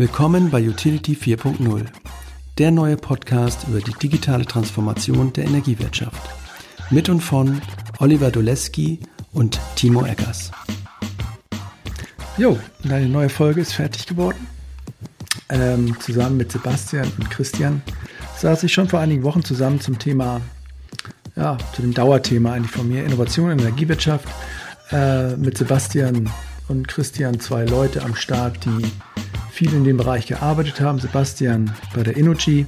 Willkommen bei Utility 4.0, der neue Podcast über die digitale Transformation der Energiewirtschaft. Mit und von Oliver Doleski und Timo Eggers. Jo, eine neue Folge ist fertig geworden. Ähm, zusammen mit Sebastian und Christian saß ich schon vor einigen Wochen zusammen zum Thema, ja, zu dem Dauerthema eigentlich von mir, Innovation in Energiewirtschaft. Äh, mit Sebastian und Christian zwei Leute am Start, die viel in dem Bereich gearbeitet haben. Sebastian bei der Innogy,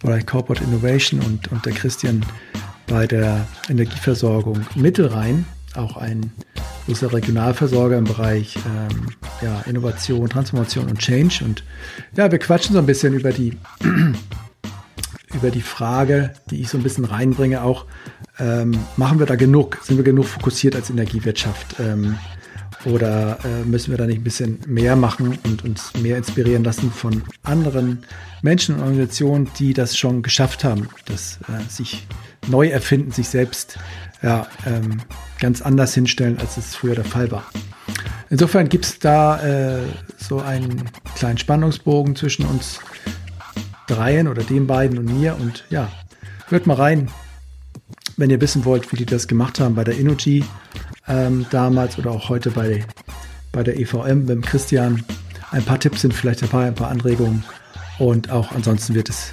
Bereich Corporate Innovation und, und der Christian bei der Energieversorgung Mittelrhein, auch ein großer Regionalversorger im Bereich ähm, ja, Innovation, Transformation und Change. Und ja, wir quatschen so ein bisschen über die, über die Frage, die ich so ein bisschen reinbringe, auch ähm, machen wir da genug? Sind wir genug fokussiert als Energiewirtschaft? Ähm, oder äh, müssen wir da nicht ein bisschen mehr machen und uns mehr inspirieren lassen von anderen Menschen und Organisationen, die das schon geschafft haben, das äh, sich neu erfinden, sich selbst ja, ähm, ganz anders hinstellen, als es früher der Fall war. Insofern gibt es da äh, so einen kleinen Spannungsbogen zwischen uns dreien oder den beiden und mir. Und ja, hört mal rein, wenn ihr wissen wollt, wie die das gemacht haben bei der Energy ähm, damals oder auch heute bei, bei der EVM beim Christian. Ein paar Tipps sind vielleicht dabei, ein paar Anregungen. Und auch ansonsten wird es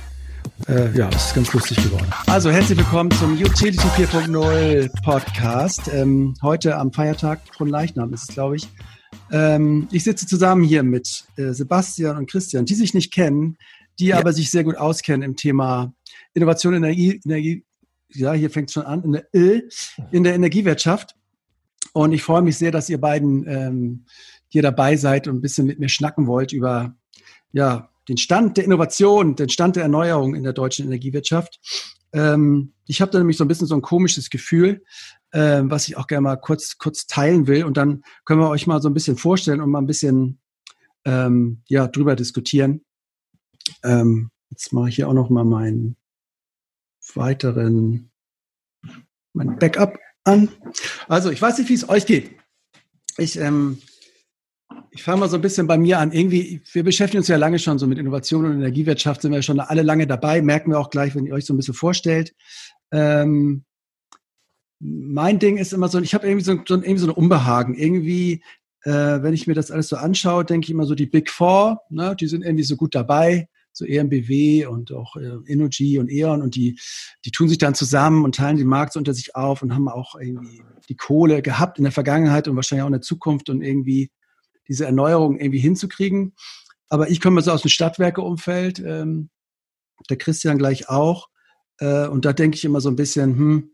äh, ja, es ist ganz lustig geworden. Also herzlich willkommen zum Utility 4.0 Podcast. Ähm, heute am Feiertag von Leichnam ist es, glaube ich. Ähm, ich sitze zusammen hier mit äh, Sebastian und Christian, die sich nicht kennen, die ja. aber sich sehr gut auskennen im Thema Innovation, Energie, Energie ja, hier fängt es schon an, in der, in der Energiewirtschaft. Und ich freue mich sehr, dass ihr beiden ähm, hier dabei seid und ein bisschen mit mir schnacken wollt über ja, den Stand der Innovation, den Stand der Erneuerung in der deutschen Energiewirtschaft. Ähm, ich habe da nämlich so ein bisschen so ein komisches Gefühl, äh, was ich auch gerne mal kurz, kurz teilen will. Und dann können wir euch mal so ein bisschen vorstellen und mal ein bisschen ähm, ja, drüber diskutieren. Ähm, jetzt mache ich hier auch noch mal meinen weiteren, mein Backup an. Also, ich weiß nicht, wie es euch geht. Ich, ähm, ich fange mal so ein bisschen bei mir an. Irgendwie, wir beschäftigen uns ja lange schon so mit Innovation und Energiewirtschaft, sind wir schon alle lange dabei, merken wir auch gleich, wenn ihr euch so ein bisschen vorstellt. Ähm, mein Ding ist immer so, ich habe irgendwie so, so, irgendwie so ein Unbehagen. Irgendwie, äh, wenn ich mir das alles so anschaue, denke ich immer so, die Big Four, ne, die sind irgendwie so gut dabei so EMBW und auch äh, Energy und E.ON und die, die tun sich dann zusammen und teilen den Markt so unter sich auf und haben auch irgendwie die Kohle gehabt in der Vergangenheit und wahrscheinlich auch in der Zukunft und irgendwie diese Erneuerung irgendwie hinzukriegen. Aber ich komme so aus dem Stadtwerkeumfeld, ähm, der Christian gleich auch. Äh, und da denke ich immer so ein bisschen, hm,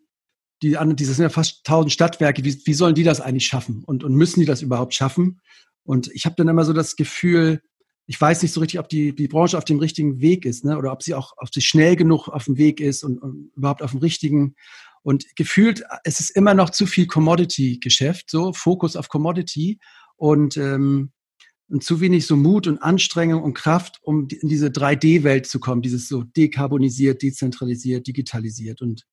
die anderen, diese sind ja fast tausend Stadtwerke, wie, wie sollen die das eigentlich schaffen? Und, und müssen die das überhaupt schaffen? Und ich habe dann immer so das Gefühl, ich weiß nicht so richtig, ob die, die Branche auf dem richtigen Weg ist, ne? oder ob sie auch, ob sie schnell genug auf dem Weg ist und, und überhaupt auf dem richtigen. Und gefühlt, es ist immer noch zu viel Commodity-Geschäft, so Fokus auf Commodity und, ähm, und zu wenig so Mut und Anstrengung und Kraft, um in diese 3D-Welt zu kommen, dieses so dekarbonisiert, dezentralisiert, digitalisiert. Und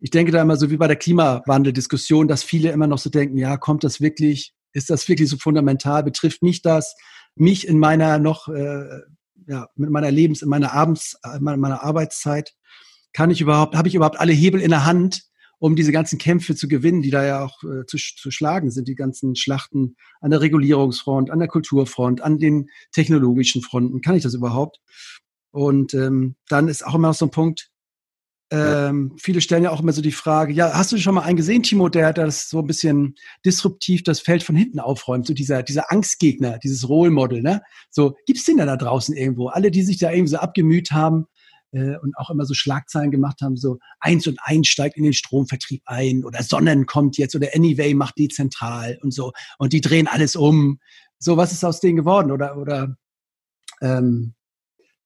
ich denke da immer so wie bei der Klimawandel-Diskussion, dass viele immer noch so denken, ja, kommt das wirklich, ist das wirklich so fundamental, betrifft mich das? Mich in meiner noch, äh, ja, mit meiner Lebens-, in meiner Abends-, in meiner Arbeitszeit, kann ich überhaupt, habe ich überhaupt alle Hebel in der Hand, um diese ganzen Kämpfe zu gewinnen, die da ja auch äh, zu, zu schlagen sind, die ganzen Schlachten an der Regulierungsfront, an der Kulturfront, an den technologischen Fronten. Kann ich das überhaupt? Und ähm, dann ist auch immer noch so ein Punkt, ähm, viele stellen ja auch immer so die Frage, ja, hast du schon mal einen gesehen, Timo, der das so ein bisschen disruptiv das Feld von hinten aufräumt, so dieser, dieser Angstgegner, dieses Role Model, ne? So, gibt's den da da draußen irgendwo? Alle, die sich da irgendwie so abgemüht haben äh, und auch immer so Schlagzeilen gemacht haben, so eins und eins steigt in den Stromvertrieb ein oder Sonnen kommt jetzt oder Anyway macht dezentral und so und die drehen alles um. So, was ist aus denen geworden? Oder, oder ähm,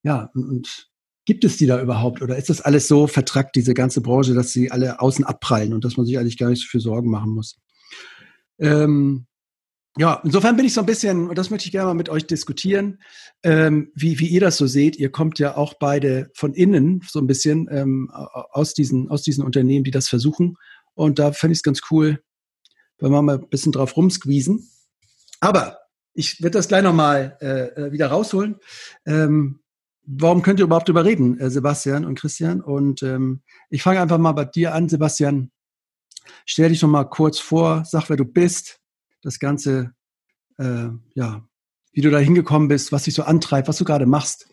ja, und, und Gibt es die da überhaupt oder ist das alles so vertrackt, diese ganze Branche, dass sie alle außen abprallen und dass man sich eigentlich gar nicht so viel Sorgen machen muss? Ähm, ja, insofern bin ich so ein bisschen, und das möchte ich gerne mal mit euch diskutieren, ähm, wie, wie ihr das so seht. Ihr kommt ja auch beide von innen so ein bisschen ähm, aus, diesen, aus diesen Unternehmen, die das versuchen. Und da fände ich es ganz cool, wenn wir mal ein bisschen drauf rumsqueezen. Aber ich werde das gleich nochmal äh, äh, wieder rausholen. Ähm, warum könnt ihr überhaupt überreden, äh, Sebastian und Christian? Und ähm, ich fange einfach mal bei dir an, Sebastian. Stell dich noch mal kurz vor, sag, wer du bist, das Ganze, äh, ja, wie du da hingekommen bist, was dich so antreibt, was du gerade machst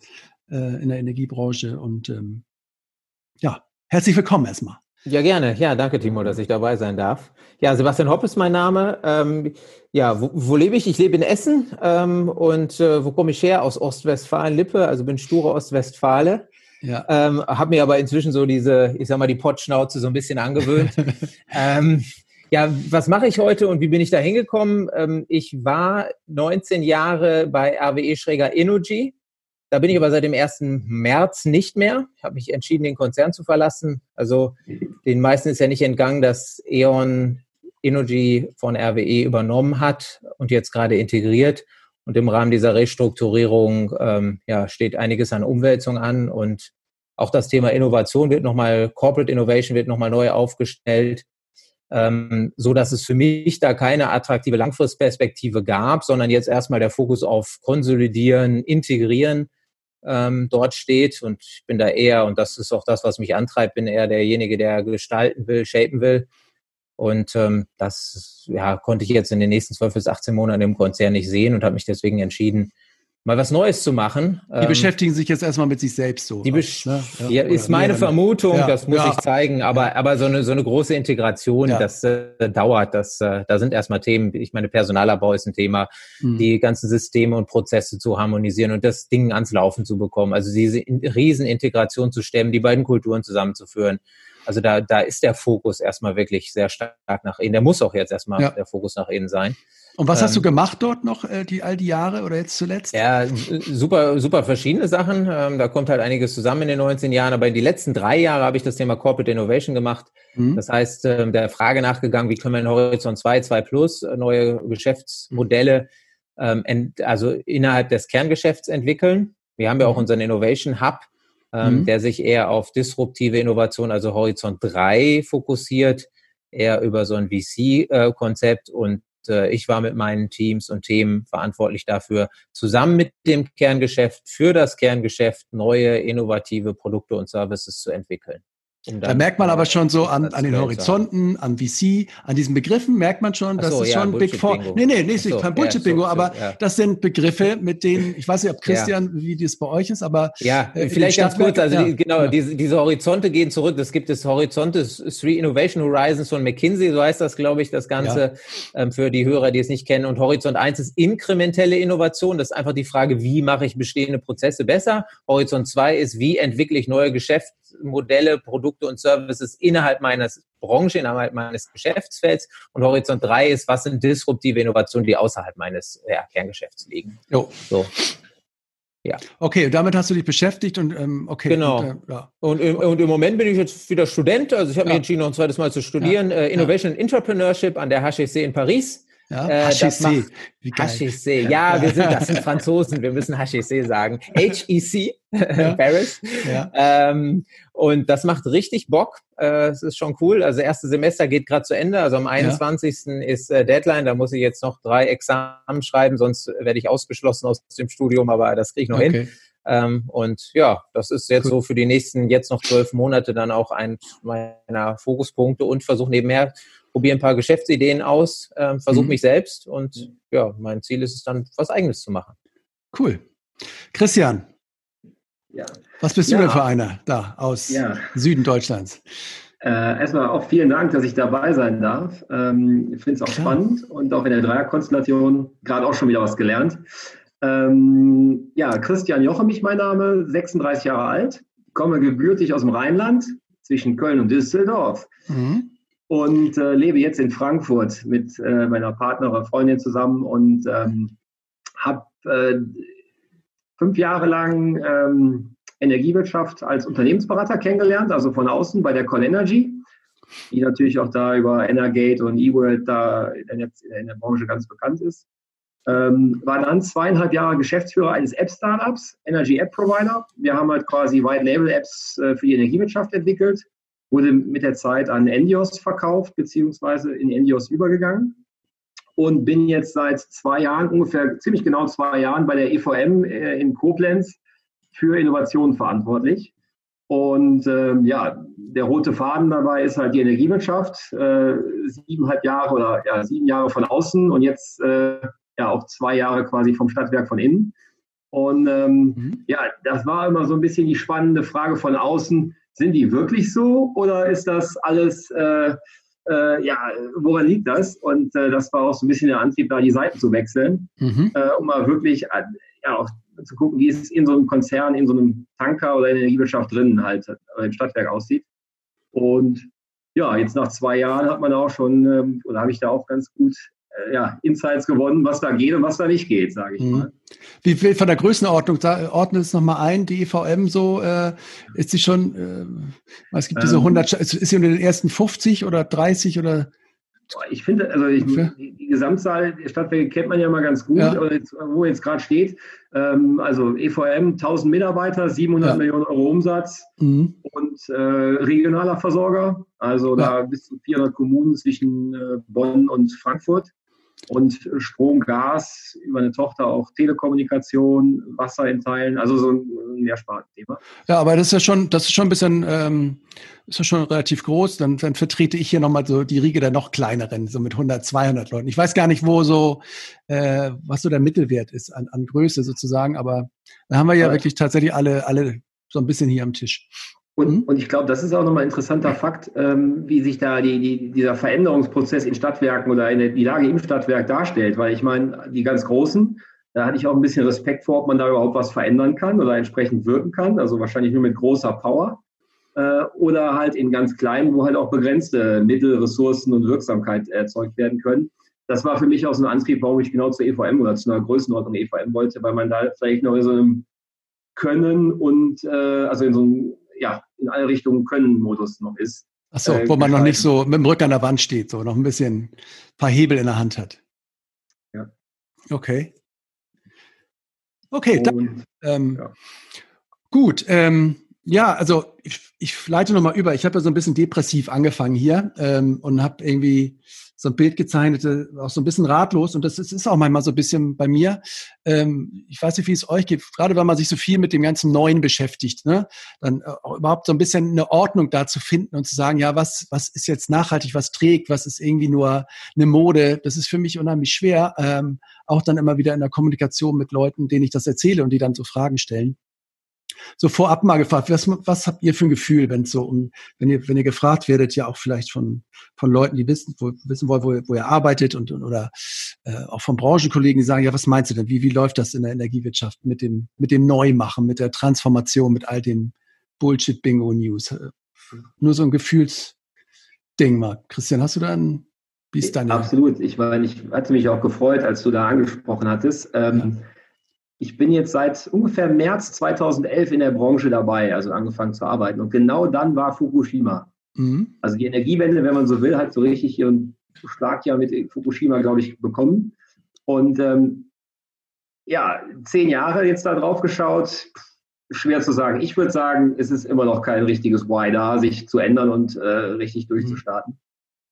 äh, in der Energiebranche. Und ähm, ja, herzlich willkommen erstmal. Ja, gerne. Ja, danke, Timo, dass ich dabei sein darf. Ja, Sebastian Hopp ist mein Name. Ähm, ja, wo, wo lebe ich? Ich lebe in Essen. Ähm, und äh, wo komme ich her? Aus Ostwestfalen-Lippe, also bin sture Ostwestfale. Ja. Ähm, habe mir aber inzwischen so diese, ich sag mal, die Pottschnauze so ein bisschen angewöhnt. ähm, ja, was mache ich heute und wie bin ich da hingekommen? Ähm, ich war 19 Jahre bei RWE Schräger Energy da bin ich aber seit dem 1. März nicht mehr. Ich habe mich entschieden, den Konzern zu verlassen. Also den meisten ist ja nicht entgangen, dass E.ON Energy von RWE übernommen hat und jetzt gerade integriert. Und im Rahmen dieser Restrukturierung ähm, ja, steht einiges an Umwälzung an und auch das Thema Innovation wird nochmal, Corporate Innovation wird nochmal neu aufgestellt, ähm, so dass es für mich da keine attraktive Langfristperspektive gab, sondern jetzt erstmal der Fokus auf Konsolidieren, Integrieren ähm, dort steht. Und ich bin da eher, und das ist auch das, was mich antreibt, bin eher derjenige, der gestalten will, shapen will. Und ähm, das ja, konnte ich jetzt in den nächsten 12 bis 18 Monaten im Konzern nicht sehen und habe mich deswegen entschieden, mal was Neues zu machen. Die ähm, beschäftigen sich jetzt erstmal mit sich selbst so. Die was, ne? ja, ja, ist meine Vermutung, ja, das muss ich zeigen, aber, aber so, eine, so eine große Integration, das äh, dauert, das, äh, da sind erstmal Themen, ich meine, Personalabbau ist ein Thema, mhm. die ganzen Systeme und Prozesse zu harmonisieren und das Ding ans Laufen zu bekommen, also diese Riesenintegration zu stemmen, die beiden Kulturen zusammenzuführen. Also da, da ist der Fokus erstmal wirklich sehr stark nach innen. Der muss auch jetzt erstmal der Fokus nach innen sein. Und was ähm, hast du ähm, gemacht dort noch, äh, die all die Jahre oder jetzt zuletzt? Ja, super, super verschiedene Sachen. Ähm, da kommt halt einiges zusammen in den 19 Jahren. Aber in die letzten drei Jahre habe ich das Thema Corporate Innovation gemacht. Mhm. Das heißt, ähm, der Frage nachgegangen, wie können wir in Horizont 2, 2 Plus äh, neue Geschäftsmodelle ähm, ent, also innerhalb des Kerngeschäfts entwickeln. Wir haben ja auch mhm. unseren Innovation Hub, ähm, mhm. der sich eher auf disruptive Innovation, also Horizont 3 fokussiert, eher über so ein VC-Konzept äh, und äh, ich war mit meinen Teams und Themen verantwortlich dafür, zusammen mit dem Kerngeschäft für das Kerngeschäft neue innovative Produkte und Services zu entwickeln. Da merkt man aber schon so an, an den Horizonten, am VC, an diesen Begriffen merkt man schon, das so, ist ja, schon Big Four. Nee, nee, nee, so, kein Bullshit-Bingo, ja, so, aber ja. das sind Begriffe, mit denen, ich weiß nicht, ob Christian, wie das bei euch ist, aber. Ja, äh, vielleicht ganz kurz, also die, genau, diese, diese Horizonte gehen zurück. Das gibt es Horizonte, Three Innovation Horizons von McKinsey, so heißt das, glaube ich, das Ganze ähm, für die Hörer, die es nicht kennen. Und Horizont 1 ist inkrementelle Innovation. Das ist einfach die Frage, wie mache ich bestehende Prozesse besser? Horizont 2 ist, wie entwickle ich neue Geschäfte Modelle, Produkte und Services innerhalb meines Branche, innerhalb meines Geschäftsfelds. Und Horizont 3 ist, was sind disruptive Innovationen, die außerhalb meines ja, Kerngeschäfts liegen. Jo. So. Ja. Okay, damit hast du dich beschäftigt und ähm, okay. Genau. Und, äh, ja. und, und, im Moment bin ich jetzt wieder Student, also ich habe ja. mich entschieden, noch ein zweites Mal zu studieren. Äh, Innovation and Entrepreneurship an der HEC in Paris. Ja, äh, HEC. HEC. Ja, wir sind, das sind Franzosen, wir müssen HEC sagen. HEC, ja. Paris. Ja. Ähm, und das macht richtig Bock. Äh, es ist schon cool. Also erste Semester geht gerade zu Ende. Also am 21. Ja. ist äh, Deadline. Da muss ich jetzt noch drei Examen schreiben, sonst werde ich ausgeschlossen aus dem Studium, aber das kriege ich noch okay. hin. Ähm, und ja, das ist jetzt cool. so für die nächsten jetzt noch zwölf Monate dann auch ein meiner Fokuspunkte und versuche nebenher probiere ein paar Geschäftsideen aus, äh, versuche mhm. mich selbst und ja, mein Ziel ist es dann, was Eigenes zu machen. Cool. Christian, ja. was bist du ja. denn für einer da aus ja. Süden Deutschlands? Äh, erstmal auch vielen Dank, dass ich dabei sein darf. Ähm, ich finde es auch Klar. spannend und auch in der Dreierkonstellation gerade auch schon wieder was gelernt. Ähm, ja, Christian Jochemich mein Name, 36 Jahre alt, komme gebürtig aus dem Rheinland zwischen Köln und Düsseldorf. Mhm und äh, lebe jetzt in Frankfurt mit äh, meiner Partnerin, Freundin zusammen und ähm, habe äh, fünf Jahre lang ähm, Energiewirtschaft als Unternehmensberater kennengelernt, also von außen bei der Con Energy, die natürlich auch da über Energate und eWorld da in der, in der Branche ganz bekannt ist. Ähm, war dann zweieinhalb Jahre Geschäftsführer eines App-Startups, Energy App Provider. Wir haben halt quasi White-Label-Apps äh, für die Energiewirtschaft entwickelt wurde mit der Zeit an Endios verkauft, beziehungsweise in Endios übergegangen. und bin jetzt seit zwei Jahren, ungefähr ziemlich genau zwei Jahren bei der EVM äh, in Koblenz für Innovation verantwortlich. Und ähm, ja, der rote Faden dabei ist halt die Energiewirtschaft. Äh, siebeneinhalb Jahre oder ja, sieben Jahre von außen und jetzt äh, ja auch zwei Jahre quasi vom Stadtwerk von innen. Und ähm, mhm. ja, das war immer so ein bisschen die spannende Frage von außen. Sind die wirklich so oder ist das alles, äh, äh, ja, woran liegt das? Und äh, das war auch so ein bisschen der Antrieb, da die Seiten zu wechseln, mhm. Äh, um mal wirklich äh, ja, auch zu gucken, wie es in so einem Konzern, in so einem Tanker oder in der Energiewirtschaft drin halt im Stadtwerk aussieht. Und ja, jetzt nach zwei Jahren hat man auch schon, ähm, oder habe ich da auch ganz gut ja, Insights gewonnen, was da geht und was da nicht geht, sage ich mhm. mal. Wie viel von der Größenordnung, da ordnet es nochmal ein, die EVM so, äh, ist sie schon, äh, es gibt diese 100, ähm, ist sie unter den ersten 50 oder 30 oder ich finde, also ich, die, die, Gesamtzahl der Stadtwerke kennt man ja mal ganz gut, ja. jetzt, wo jetzt gerade steht. Ähm, also EVM, 1000 Mitarbeiter, 700 ja. Millionen Euro Umsatz mhm. und äh, regionaler Versorger, also ja. da bis zu 400 Kommunen zwischen äh, Bonn und Frankfurt und Strom, Gas, über eine Tochter auch Telekommunikation, Wasser in Teilen, also so ein Mehrspartenthema. Ja, aber das ist ja schon, das ist schon ein bisschen, ähm, ist ja schon relativ groß. Dann, dann vertrete ich hier nochmal so die Riege der noch kleineren, so mit 100, 200 Leuten. Ich weiß gar nicht, wo so, äh, was so der Mittelwert ist an, an Größe sozusagen, aber da haben wir ja, ja wirklich tatsächlich alle, alle so ein bisschen hier am Tisch. Und, mhm. und ich glaube, das ist auch nochmal ein interessanter Fakt, ähm, wie sich da die, die, dieser Veränderungsprozess in Stadtwerken oder in der, die Lage im Stadtwerk darstellt. Weil ich meine, die ganz Großen, da hatte ich auch ein bisschen Respekt vor, ob man da überhaupt was verändern kann oder entsprechend wirken kann. Also wahrscheinlich nur mit großer Power. Äh, oder halt in ganz kleinen, wo halt auch begrenzte Mittel, Ressourcen und Wirksamkeit erzeugt werden können. Das war für mich auch so ein Antrieb, warum ich genau zur EVM oder zu einer Größenordnung EVM wollte, weil man da vielleicht noch in so einem Können und äh, also in so einem ja, in alle Richtungen Können-Modus noch ist. Ach so, äh, wo man noch nicht so mit dem Rücken an der Wand steht, so noch ein bisschen ein paar Hebel in der Hand hat. Ja. Okay. Okay, dann, ähm, ja. gut. Ähm, ja, also ich, ich leite nochmal über. Ich habe ja so ein bisschen depressiv angefangen hier ähm, und habe irgendwie so ein Bild gezeichnet, auch so ein bisschen ratlos. Und das ist, ist auch manchmal so ein bisschen bei mir. Ähm, ich weiß nicht, wie es euch geht, gerade wenn man sich so viel mit dem ganzen Neuen beschäftigt, ne? dann äh, auch überhaupt so ein bisschen eine Ordnung da zu finden und zu sagen, ja, was, was ist jetzt nachhaltig, was trägt, was ist irgendwie nur eine Mode. Das ist für mich unheimlich schwer. Ähm, auch dann immer wieder in der Kommunikation mit Leuten, denen ich das erzähle und die dann so Fragen stellen so vorab mal gefragt, was, was habt ihr für ein Gefühl, wenn so um, wenn ihr, wenn ihr gefragt werdet, ja auch vielleicht von, von Leuten, die wissen, wo, wissen wollen, wo, wo ihr arbeitet und, oder äh, auch von Branchenkollegen, die sagen, ja, was meinst du denn? Wie, wie läuft das in der Energiewirtschaft mit dem, mit dem Neumachen, mit der Transformation, mit all den Bullshit-Bingo-News? Äh, nur so ein Gefühlsding mal. Christian, hast du da ein, wie ist deine? Absolut. Ich, war, ich hatte mich auch gefreut, als du da angesprochen hattest. Ähm, ja ich bin jetzt seit ungefähr März 2011 in der Branche dabei, also angefangen zu arbeiten. Und genau dann war Fukushima. Mhm. Also die Energiewende, wenn man so will, hat so richtig ihren Schlag ja mit Fukushima, glaube ich, bekommen. Und ähm, ja, zehn Jahre jetzt da drauf geschaut, schwer zu sagen. Ich würde sagen, es ist immer noch kein richtiges Why da, sich zu ändern und äh, richtig durchzustarten. Mhm.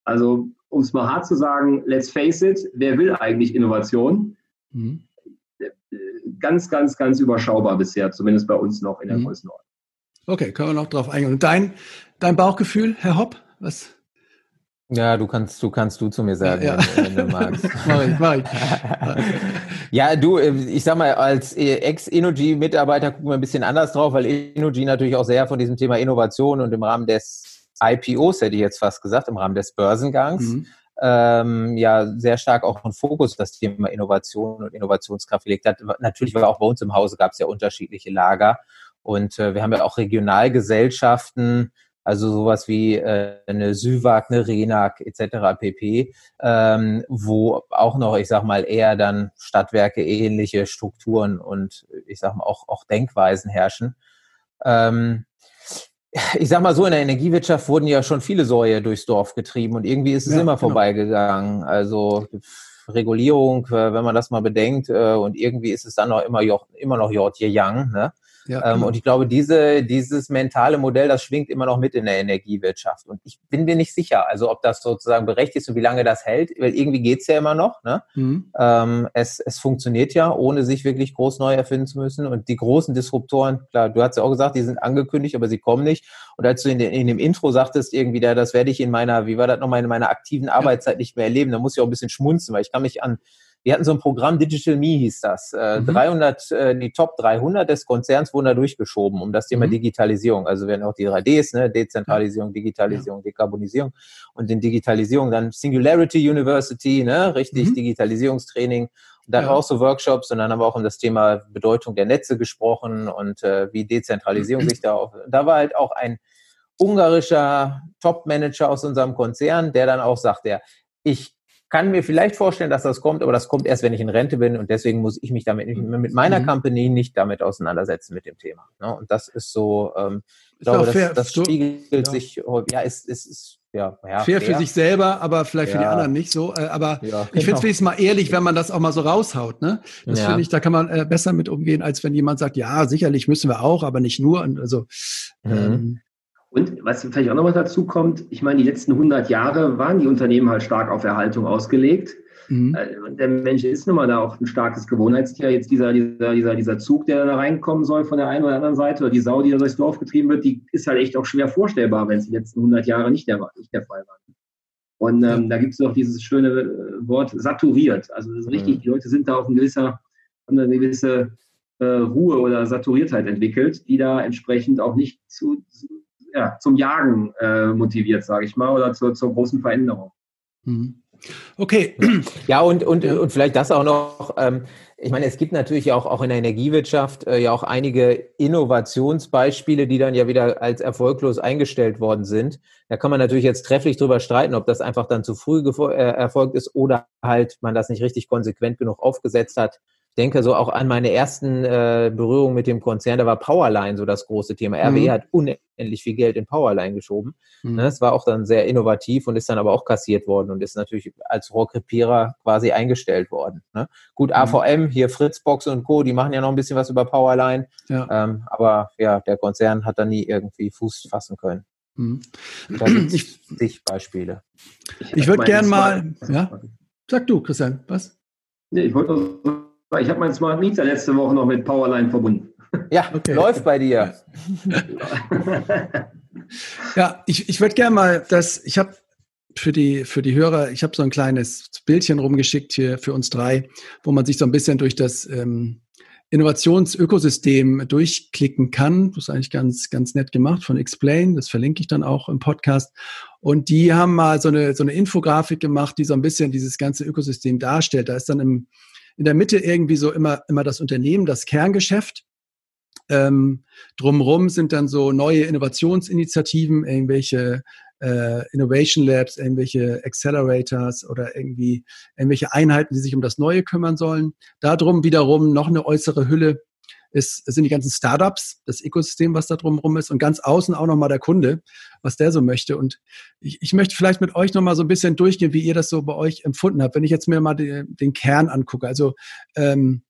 Also, um es mal hart zu sagen, let's face it, wer will eigentlich Innovation? Mhm ganz, ganz, ganz überschaubar bisher, zumindest bei uns noch in der mhm. Größenordnung. Okay, können wir noch drauf eingehen. Und dein, dein Bauchgefühl, Herr Hopp, was? Ja, du kannst, du kannst du zu mir sagen, ja, ja. Wenn, wenn, du magst. mach ich, mach ich. ja, du, äh, ich sag mal, als Ex-Energy-Mitarbeiter gucken wir ein bisschen anders drauf, weil Energy natürlich auch sehr von diesem Thema Innovation und im Rahmen des IPOs, hätte ich jetzt fast gesagt, im Rahmen des Börsengangs, mhm ähm, ja sehr stark auch einen Fokus das Thema Innovation und Innovationskraft gelegt hat. Natürlich war auch bei uns im Hause gab es ja unterschiedliche Lager und äh, wir haben ja auch Regionalgesellschaften, also sowas wie äh, eine Süwag, eine Renak etc. pp, ähm, wo auch noch, ich sag mal, eher dann Stadtwerke ähnliche Strukturen und ich sag mal auch, auch Denkweisen herrschen. Ähm, ich sag mal so, in der Energiewirtschaft wurden ja schon viele Säue durchs Dorf getrieben und irgendwie ist es ja, immer genau. vorbeigegangen. Also Regulierung, äh, wenn man das mal bedenkt, äh, und irgendwie ist es dann noch immer, immer noch Jort Yang, ne? Ja, ähm, genau. und ich glaube, diese, dieses mentale Modell, das schwingt immer noch mit in der Energiewirtschaft. Und ich bin mir nicht sicher, also ob das sozusagen berechtigt ist und wie lange das hält, weil irgendwie geht's ja immer noch. Ne? Mhm. Ähm, es, es funktioniert ja, ohne sich wirklich groß neu erfinden zu müssen. Und die großen Disruptoren, klar, du hast ja auch gesagt, die sind angekündigt, aber sie kommen nicht. Und als du in, den, in dem Intro sagtest, irgendwie, da, das werde ich in meiner, wie war das nochmal, in meiner aktiven Arbeitszeit nicht mehr erleben, da muss ich auch ein bisschen schmunzen, weil ich kann mich an wir hatten so ein Programm, Digital Me hieß das. Äh, mhm. 300, äh, die Top 300 des Konzerns wurden da durchgeschoben um das Thema mhm. Digitalisierung. Also werden auch die 3Ds, ne? Dezentralisierung, Digitalisierung, ja. Dekarbonisierung und in Digitalisierung dann Singularity University, ne? richtig mhm. Digitalisierungstraining. Und dann ja. auch so Workshops und dann haben wir auch um das Thema Bedeutung der Netze gesprochen und äh, wie Dezentralisierung sich da auf. Da war halt auch ein ungarischer Top-Manager aus unserem Konzern, der dann auch sagt, der, ich kann mir vielleicht vorstellen, dass das kommt, aber das kommt erst, wenn ich in Rente bin und deswegen muss ich mich damit mit meiner mhm. Company nicht damit auseinandersetzen mit dem Thema. Ne? Und das ist so, ähm, ich glaube, das, fair, das spiegelt ja. sich, ja, ist, ist, ist ja, ja, fair, fair, für sich selber, aber vielleicht für ja. die anderen nicht so. Äh, aber ich finde es wenigstens mal ehrlich, wenn man das auch mal so raushaut. Ne? Das finde ich, da kann man äh, besser mit umgehen, als wenn jemand sagt, ja, sicherlich müssen wir auch, aber nicht nur. Und also mhm. ähm, und was vielleicht auch noch was dazu kommt, ich meine, die letzten 100 Jahre waren die Unternehmen halt stark auf Erhaltung ausgelegt. Mhm. Äh, der Mensch ist nun mal da auch ein starkes Gewohnheitstier. Jetzt dieser, dieser, dieser, dieser Zug, der da reinkommen soll von der einen oder anderen Seite, oder die Sau, die da durchs Dorf getrieben wird, die ist halt echt auch schwer vorstellbar, wenn es die letzten 100 Jahre nicht der, nicht der Fall war. Und ähm, da gibt es auch dieses schöne äh, Wort saturiert. Also das ist richtig, mhm. die Leute sind da auf ein gewisser, eine gewisse äh, Ruhe oder Saturiertheit entwickelt, die da entsprechend auch nicht zu, ja, zum Jagen äh, motiviert, sage ich mal, oder zur, zur großen Veränderung. Mhm. Okay. Ja, und, und, und vielleicht das auch noch. Ähm, ich meine, es gibt natürlich auch, auch in der Energiewirtschaft äh, ja auch einige Innovationsbeispiele, die dann ja wieder als erfolglos eingestellt worden sind. Da kann man natürlich jetzt trefflich drüber streiten, ob das einfach dann zu früh äh, erfolgt ist oder halt man das nicht richtig konsequent genug aufgesetzt hat denke so auch an meine ersten äh, Berührungen mit dem Konzern, da war Powerline so das große Thema. RWE mhm. hat unendlich viel Geld in Powerline geschoben. Mhm. Ne, das war auch dann sehr innovativ und ist dann aber auch kassiert worden und ist natürlich als Rohrkrepierer quasi eingestellt worden. Ne? Gut, AVM, mhm. hier Fritzbox und Co., die machen ja noch ein bisschen was über Powerline. Ja. Ähm, aber ja, der Konzern hat da nie irgendwie Fuß fassen können. Mhm. Da gibt es Beispiele. Ich, ich würde gern mal, ja, sag du, Christian, was? Nee, ich wollte ich habe meinen Smart Meter letzte Woche noch mit Powerline verbunden. Ja, okay. läuft bei dir. ja, ich, ich würde gerne mal das, ich habe für die, für die Hörer, ich habe so ein kleines Bildchen rumgeschickt hier für uns drei, wo man sich so ein bisschen durch das ähm, Innovationsökosystem durchklicken kann. Das ist eigentlich ganz, ganz nett gemacht von Explain. Das verlinke ich dann auch im Podcast. Und die haben mal so eine, so eine Infografik gemacht, die so ein bisschen dieses ganze Ökosystem darstellt. Da ist dann im, in der Mitte irgendwie so immer, immer das Unternehmen, das Kerngeschäft. Ähm, drumherum sind dann so neue Innovationsinitiativen, irgendwelche äh, Innovation Labs, irgendwelche Accelerators oder irgendwie irgendwelche Einheiten, die sich um das Neue kümmern sollen. Darum wiederum noch eine äußere Hülle, ist, sind die ganzen Startups, das Ökosystem, was da drumherum ist und ganz außen auch nochmal der Kunde, was der so möchte. Und ich, ich möchte vielleicht mit euch nochmal so ein bisschen durchgehen, wie ihr das so bei euch empfunden habt. Wenn ich jetzt mir mal die, den Kern angucke, also ähm,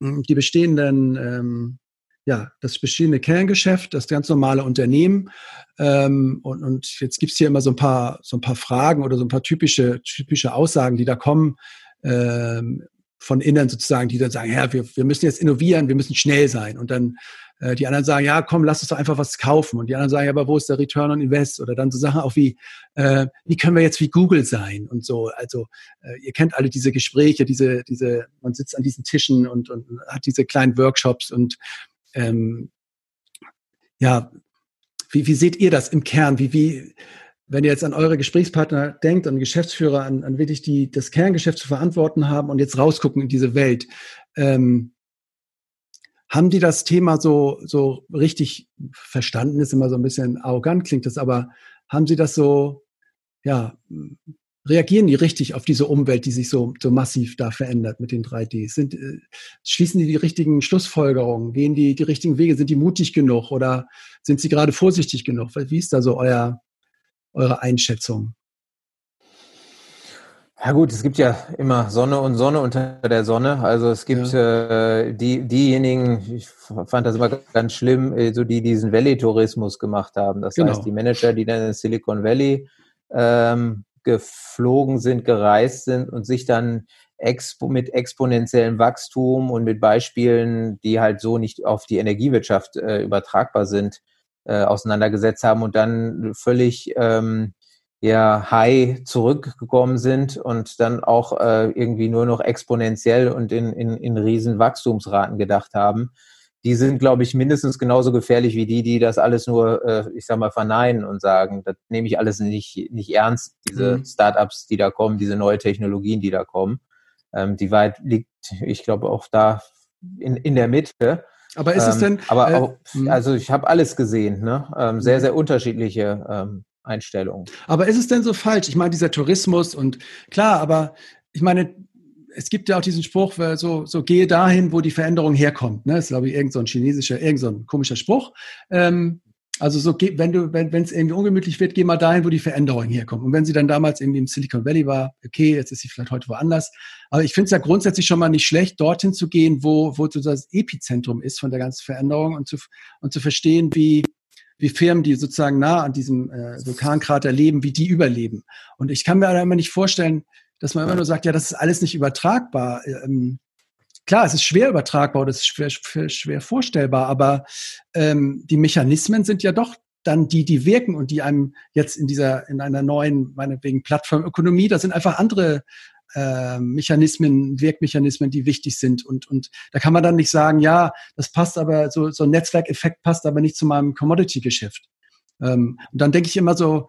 die bestehenden ähm, ja, das bestehende Kerngeschäft, das ganz normale Unternehmen. Ähm, und, und jetzt gibt's hier immer so ein paar, so ein paar Fragen oder so ein paar typische, typische Aussagen, die da kommen. Ähm, von innen sozusagen, die dann sagen, ja, wir, wir müssen jetzt innovieren, wir müssen schnell sein. Und dann äh, die anderen sagen, ja, komm, lass uns doch einfach was kaufen. Und die anderen sagen, ja, aber wo ist der Return on Invest? Oder dann so Sachen auch wie, äh, wie können wir jetzt wie Google sein und so. Also äh, ihr kennt alle diese Gespräche, diese, diese, man sitzt an diesen Tischen und, und hat diese kleinen Workshops und ähm, ja, wie, wie seht ihr das im Kern? Wie, wie, wenn ihr jetzt an eure Gesprächspartner denkt, an Geschäftsführer, an, an wirklich die das Kerngeschäft zu verantworten haben und jetzt rausgucken in diese Welt, ähm, haben die das Thema so, so richtig verstanden? Ist immer so ein bisschen arrogant, klingt das, aber haben sie das so, ja, reagieren die richtig auf diese Umwelt, die sich so, so massiv da verändert mit den 3D? Sind, äh, schließen die die richtigen Schlussfolgerungen? Gehen die die richtigen Wege? Sind die mutig genug oder sind sie gerade vorsichtig genug? Wie ist da so euer, eure Einschätzung? Ja gut, es gibt ja immer Sonne und Sonne unter der Sonne. Also es gibt ja. äh, die, diejenigen, ich fand das immer ganz schlimm, äh, so die diesen Valley-Tourismus gemacht haben. Das genau. heißt, die Manager, die dann in Silicon Valley ähm, geflogen sind, gereist sind und sich dann expo mit exponentiellem Wachstum und mit Beispielen, die halt so nicht auf die Energiewirtschaft äh, übertragbar sind, äh, auseinandergesetzt haben und dann völlig ähm, ja high zurückgekommen sind und dann auch äh, irgendwie nur noch exponentiell und in, in, in riesen Wachstumsraten gedacht haben. Die sind, glaube ich, mindestens genauso gefährlich wie die, die das alles nur, äh, ich sag mal, verneinen und sagen, das nehme ich alles nicht, nicht ernst, diese mhm. Startups, die da kommen, diese neue Technologien, die da kommen. Ähm, die Wahrheit liegt, ich glaube, auch da in, in der Mitte. Aber ist es ähm, denn? aber äh, auch, hm. also ich habe alles gesehen, ne? Ähm, sehr, hm. sehr unterschiedliche ähm, Einstellungen. Aber ist es denn so falsch? Ich meine, dieser Tourismus und klar, aber ich meine, es gibt ja auch diesen Spruch, so, so gehe dahin, wo die Veränderung herkommt. Ne? Das ist, glaube ich, irgendein so chinesischer, irgendein so komischer Spruch. Ähm, also so, wenn du, wenn es irgendwie ungemütlich wird, geh mal dahin, wo die Veränderung herkommt. Und wenn sie dann damals irgendwie im Silicon Valley war, okay, jetzt ist sie vielleicht heute woanders. Aber ich finde es ja grundsätzlich schon mal nicht schlecht, dorthin zu gehen, wo, wo das Epizentrum ist von der ganzen Veränderung und zu, und zu verstehen, wie, wie Firmen, die sozusagen nah an diesem äh, Vulkankrater leben, wie die überleben. Und ich kann mir da immer nicht vorstellen, dass man immer nur sagt, ja, das ist alles nicht übertragbar. Ähm, klar, es ist schwer übertragbar, das ist schwer, schwer vorstellbar, aber ähm, die Mechanismen sind ja doch dann die, die wirken und die einem jetzt in dieser, in einer neuen, meinetwegen Plattformökonomie, da sind einfach andere äh, Mechanismen, Wirkmechanismen, die wichtig sind. Und, und da kann man dann nicht sagen, ja, das passt aber, so, so ein Netzwerkeffekt passt aber nicht zu meinem Commodity-Geschäft. Ähm, und dann denke ich immer so,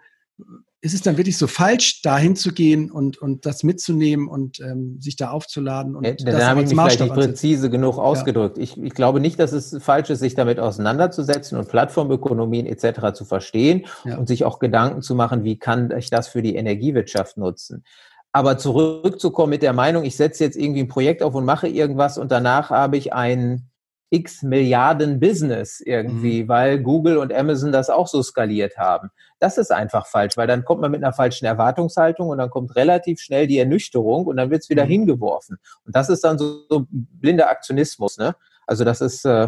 ist es dann wirklich so falsch, dahin zu gehen und, und das mitzunehmen und ähm, sich da aufzuladen? Und ja, da habe ich mich vielleicht nicht präzise genug ausgedrückt. Ja. Ich, ich glaube nicht, dass es falsch ist, sich damit auseinanderzusetzen und Plattformökonomien etc. zu verstehen ja. und sich auch Gedanken zu machen, wie kann ich das für die Energiewirtschaft nutzen. Aber zurückzukommen mit der Meinung, ich setze jetzt irgendwie ein Projekt auf und mache irgendwas und danach habe ich ein x Milliarden Business irgendwie, mhm. weil Google und Amazon das auch so skaliert haben. Das ist einfach falsch, weil dann kommt man mit einer falschen Erwartungshaltung und dann kommt relativ schnell die Ernüchterung und dann wird es wieder mhm. hingeworfen. Und das ist dann so, so blinder Aktionismus. Ne? Also das ist äh,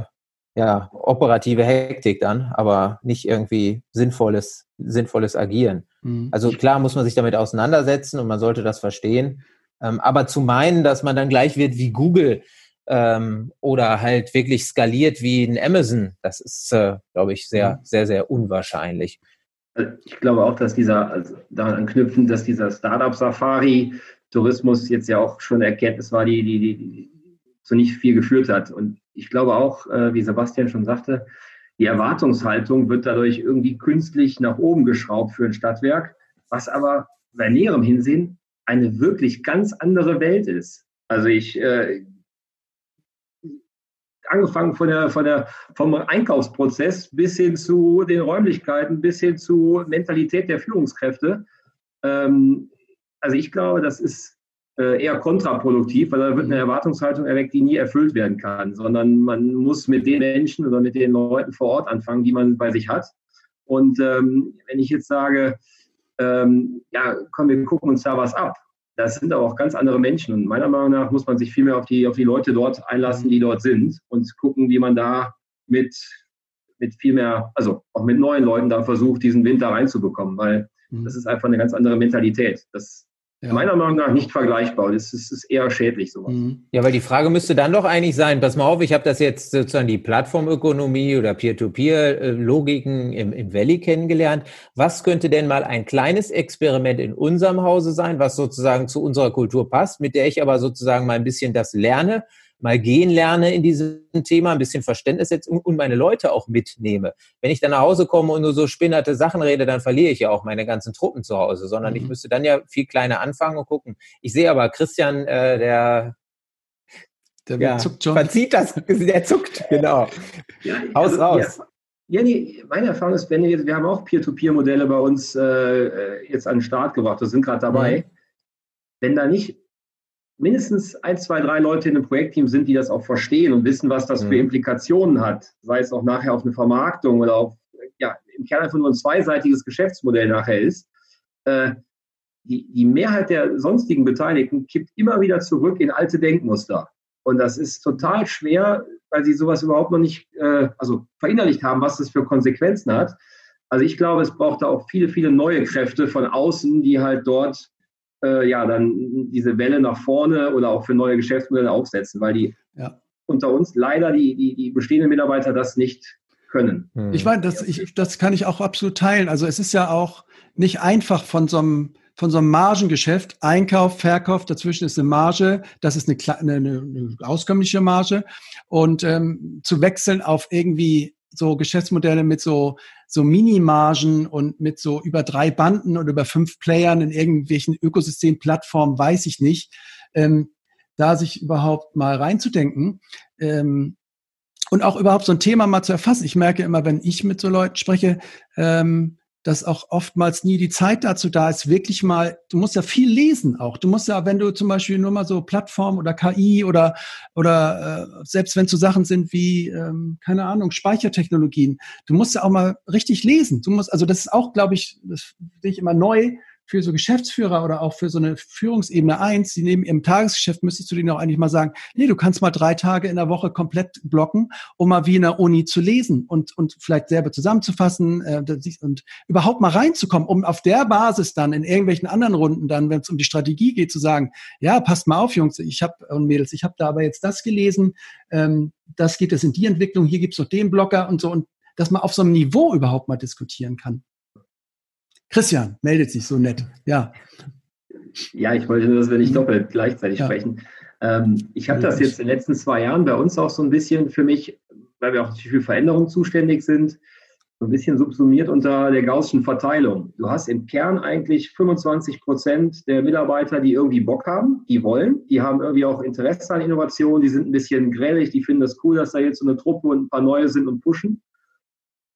ja operative Hektik dann, aber nicht irgendwie sinnvolles, sinnvolles Agieren. Mhm. Also klar muss man sich damit auseinandersetzen und man sollte das verstehen. Ähm, aber zu meinen, dass man dann gleich wird wie Google, ähm, oder halt wirklich skaliert wie ein Amazon, das ist, äh, glaube ich, sehr, mhm. sehr, sehr unwahrscheinlich. Also ich glaube auch, dass dieser, also daran anknüpfen, dass dieser Startup-Safari-Tourismus jetzt ja auch schon eine Erkenntnis war, die, die, die zu nicht viel geführt hat. Und ich glaube auch, äh, wie Sebastian schon sagte, die Erwartungshaltung wird dadurch irgendwie künstlich nach oben geschraubt für ein Stadtwerk, was aber bei näherem Hinsehen eine wirklich ganz andere Welt ist. Also ich äh, angefangen von der, von der, vom Einkaufsprozess bis hin zu den Räumlichkeiten, bis hin zu Mentalität der Führungskräfte. Ähm, also ich glaube, das ist äh, eher kontraproduktiv, weil da wird eine Erwartungshaltung erweckt, die nie erfüllt werden kann, sondern man muss mit den Menschen oder mit den Leuten vor Ort anfangen, die man bei sich hat. Und ähm, wenn ich jetzt sage, ähm, ja, komm, wir gucken uns da was ab, das sind aber auch ganz andere Menschen. Und meiner Meinung nach muss man sich viel mehr auf die, auf die Leute dort einlassen, die dort sind und gucken, wie man da mit, mit viel mehr, also auch mit neuen Leuten da versucht, diesen Winter reinzubekommen, weil mhm. das ist einfach eine ganz andere Mentalität. Das ja. Meiner Meinung nach nicht vergleichbar. Das ist, ist eher schädlich sowas. Mhm. Ja, weil die Frage müsste dann doch eigentlich sein, pass mal auf, ich habe das jetzt sozusagen die Plattformökonomie oder Peer-to-Peer-Logiken im, im Valley kennengelernt. Was könnte denn mal ein kleines Experiment in unserem Hause sein, was sozusagen zu unserer Kultur passt, mit der ich aber sozusagen mal ein bisschen das lerne mal gehen lerne in diesem Thema, ein bisschen Verständnis jetzt und meine Leute auch mitnehme. Wenn ich dann nach Hause komme und nur so spinnerte Sachen rede, dann verliere ich ja auch meine ganzen Truppen zu Hause, sondern mhm. ich müsste dann ja viel kleiner anfangen und gucken. Ich sehe aber Christian, äh, der der ja, zuckt schon. Verzieht das, der zuckt, genau. Ja, Haus also, raus. Ja. Ja, nee, meine Erfahrung ist, wenn wir, wir haben auch Peer-to-Peer-Modelle bei uns äh, jetzt an den Start gebracht, wir sind gerade dabei. Mhm. Wenn da nicht mindestens ein, zwei, drei Leute in einem Projektteam sind, die das auch verstehen und wissen, was das mhm. für Implikationen hat, sei es auch nachher auf eine Vermarktung oder auf, ja, im Kern einfach nur ein zweiseitiges Geschäftsmodell nachher ist, äh, die, die Mehrheit der sonstigen Beteiligten kippt immer wieder zurück in alte Denkmuster. Und das ist total schwer, weil sie sowas überhaupt noch nicht äh, also verinnerlicht haben, was das für Konsequenzen hat. Also ich glaube, es braucht da auch viele, viele neue Kräfte von außen, die halt dort äh, ja dann diese Welle nach vorne oder auch für neue Geschäftsmodelle aufsetzen, weil die ja. unter uns leider die, die, die bestehenden Mitarbeiter das nicht können. Ich meine, das, ich, das kann ich auch absolut teilen. Also es ist ja auch nicht einfach von so einem von so einem Margengeschäft, Einkauf, Verkauf, dazwischen ist eine Marge, das ist eine, eine, eine auskömmliche Marge und ähm, zu wechseln auf irgendwie so Geschäftsmodelle mit so, so Minimargen und mit so über drei Banden und über fünf Playern in irgendwelchen Ökosystemplattformen, weiß ich nicht, ähm, da sich überhaupt mal reinzudenken. Ähm, und auch überhaupt so ein Thema mal zu erfassen. Ich merke immer, wenn ich mit so Leuten spreche, ähm, dass auch oftmals nie die Zeit dazu da ist, wirklich mal, du musst ja viel lesen auch. Du musst ja, wenn du zum Beispiel nur mal so Plattform oder KI oder, oder äh, selbst wenn es so Sachen sind wie, ähm, keine Ahnung, Speichertechnologien, du musst ja auch mal richtig lesen. Du musst, also das ist auch, glaube ich, das finde ich immer neu, für so Geschäftsführer oder auch für so eine Führungsebene eins, die neben ihrem Tagesgeschäft müsstest du denen auch eigentlich mal sagen, nee, du kannst mal drei Tage in der Woche komplett blocken, um mal wie in der Uni zu lesen und, und vielleicht selber zusammenzufassen äh, und überhaupt mal reinzukommen, um auf der Basis dann in irgendwelchen anderen Runden dann, wenn es um die Strategie geht, zu sagen, ja, passt mal auf, Jungs, ich habe und Mädels, ich habe da aber jetzt das gelesen, ähm, das geht es in die Entwicklung, hier gibt's noch den Blocker und so und dass man auf so einem Niveau überhaupt mal diskutieren kann. Christian meldet sich so nett. Ja. Ja, ich wollte nur, dass wir nicht doppelt gleichzeitig ja. sprechen. Ähm, ich habe das jetzt in den letzten zwei Jahren bei uns auch so ein bisschen für mich, weil wir auch für Veränderungen zuständig sind, so ein bisschen subsumiert unter der Gaußschen Verteilung. Du hast im Kern eigentlich 25 Prozent der Mitarbeiter, die irgendwie Bock haben, die wollen, die haben irgendwie auch Interesse an Innovation, die sind ein bisschen grellig, die finden das cool, dass da jetzt so eine Truppe und ein paar neue sind und pushen.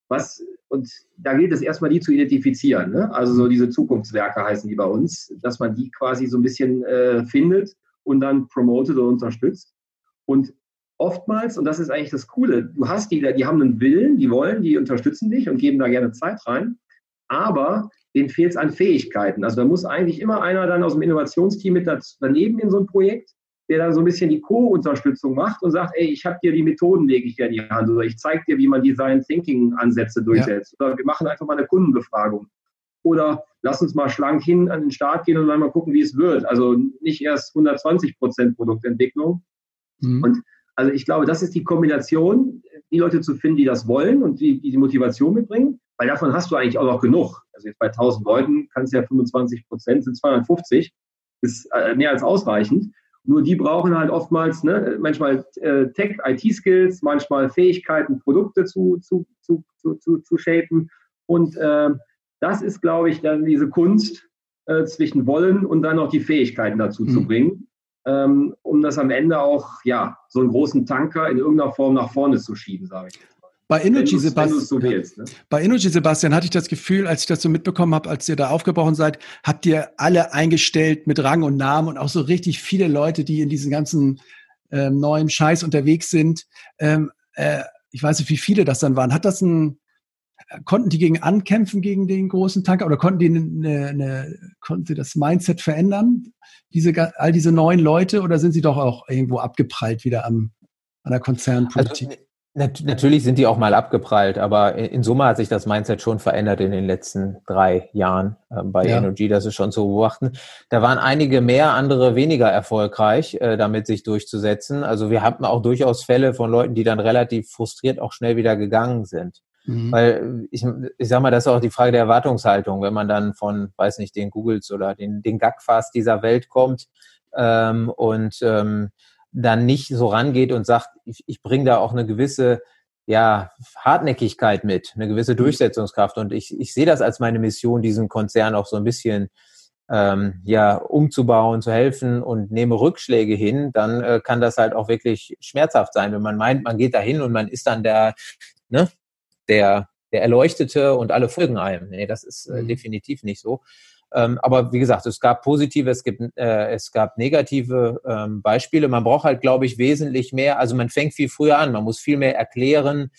Was und da gilt es erstmal, die zu identifizieren. Ne? Also so diese Zukunftswerke heißen die bei uns, dass man die quasi so ein bisschen äh, findet und dann promotet und unterstützt. Und oftmals, und das ist eigentlich das Coole, du hast die, die haben einen Willen, die wollen, die unterstützen dich und geben da gerne Zeit rein, aber denen fehlt es an Fähigkeiten. Also da muss eigentlich immer einer dann aus dem Innovationsteam mit daneben in so ein Projekt der dann so ein bisschen die Co-Unterstützung macht und sagt, ey, ich habe dir die Methoden, lege ich dir in die Hand oder ich zeige dir, wie man Design Thinking Ansätze durchsetzt ja. oder wir machen einfach mal eine Kundenbefragung oder lass uns mal schlank hin an den Start gehen und dann mal gucken, wie es wird. Also nicht erst 120 Prozent Produktentwicklung. Mhm. Und also ich glaube, das ist die Kombination, die Leute zu finden, die das wollen und die, die, die Motivation mitbringen, weil davon hast du eigentlich auch noch genug. Also jetzt bei 1000 Leuten kannst du ja 25 Prozent, sind 250, ist äh, mehr als ausreichend. Nur die brauchen halt oftmals ne, manchmal äh, Tech, IT-Skills, manchmal Fähigkeiten, Produkte zu, zu, zu, zu, zu, zu shapen. Und äh, das ist, glaube ich, dann diese Kunst äh, zwischen Wollen und dann noch die Fähigkeiten dazu mhm. zu bringen, ähm, um das am Ende auch, ja, so einen großen Tanker in irgendeiner Form nach vorne zu schieben, sage ich. Bei Energy, Sebastian, so willst, ne? bei Energy Sebastian hatte ich das Gefühl, als ich das so mitbekommen habe, als ihr da aufgebrochen seid, habt ihr alle eingestellt mit Rang und Namen und auch so richtig viele Leute, die in diesen ganzen äh, neuen Scheiß unterwegs sind. Ähm, äh, ich weiß nicht, wie viele das dann waren. Hat das ein, konnten die gegen ankämpfen gegen den großen Tanker oder konnten die eine, eine, konnten sie das Mindset verändern? Diese, all diese neuen Leute oder sind sie doch auch irgendwo abgeprallt wieder am, an der Konzernpolitik? Also, Nat natürlich sind die auch mal abgeprallt, aber in Summe hat sich das Mindset schon verändert in den letzten drei Jahren äh, bei ja. Energy. Das ist schon zu beobachten. Da waren einige mehr, andere weniger erfolgreich, äh, damit sich durchzusetzen. Also wir hatten auch durchaus Fälle von Leuten, die dann relativ frustriert auch schnell wieder gegangen sind. Mhm. Weil ich, ich sag mal, das ist auch die Frage der Erwartungshaltung. Wenn man dann von, weiß nicht, den Googles oder den, den GAGFAS dieser Welt kommt ähm, und ähm, dann nicht so rangeht und sagt, ich, ich bringe da auch eine gewisse ja, Hartnäckigkeit mit, eine gewisse mhm. Durchsetzungskraft. Und ich, ich sehe das als meine Mission, diesen Konzern auch so ein bisschen ähm, ja, umzubauen, zu helfen und nehme Rückschläge hin, dann äh, kann das halt auch wirklich schmerzhaft sein, wenn man meint, man geht da hin und man ist dann der, ne, der, der Erleuchtete und alle folgen einem. Nee, das ist äh, mhm. definitiv nicht so. Ähm, aber wie gesagt, es gab positive, es gibt, äh, es gab negative ähm, Beispiele. Man braucht halt, glaube ich, wesentlich mehr. Also man fängt viel früher an. Man muss viel mehr erklären.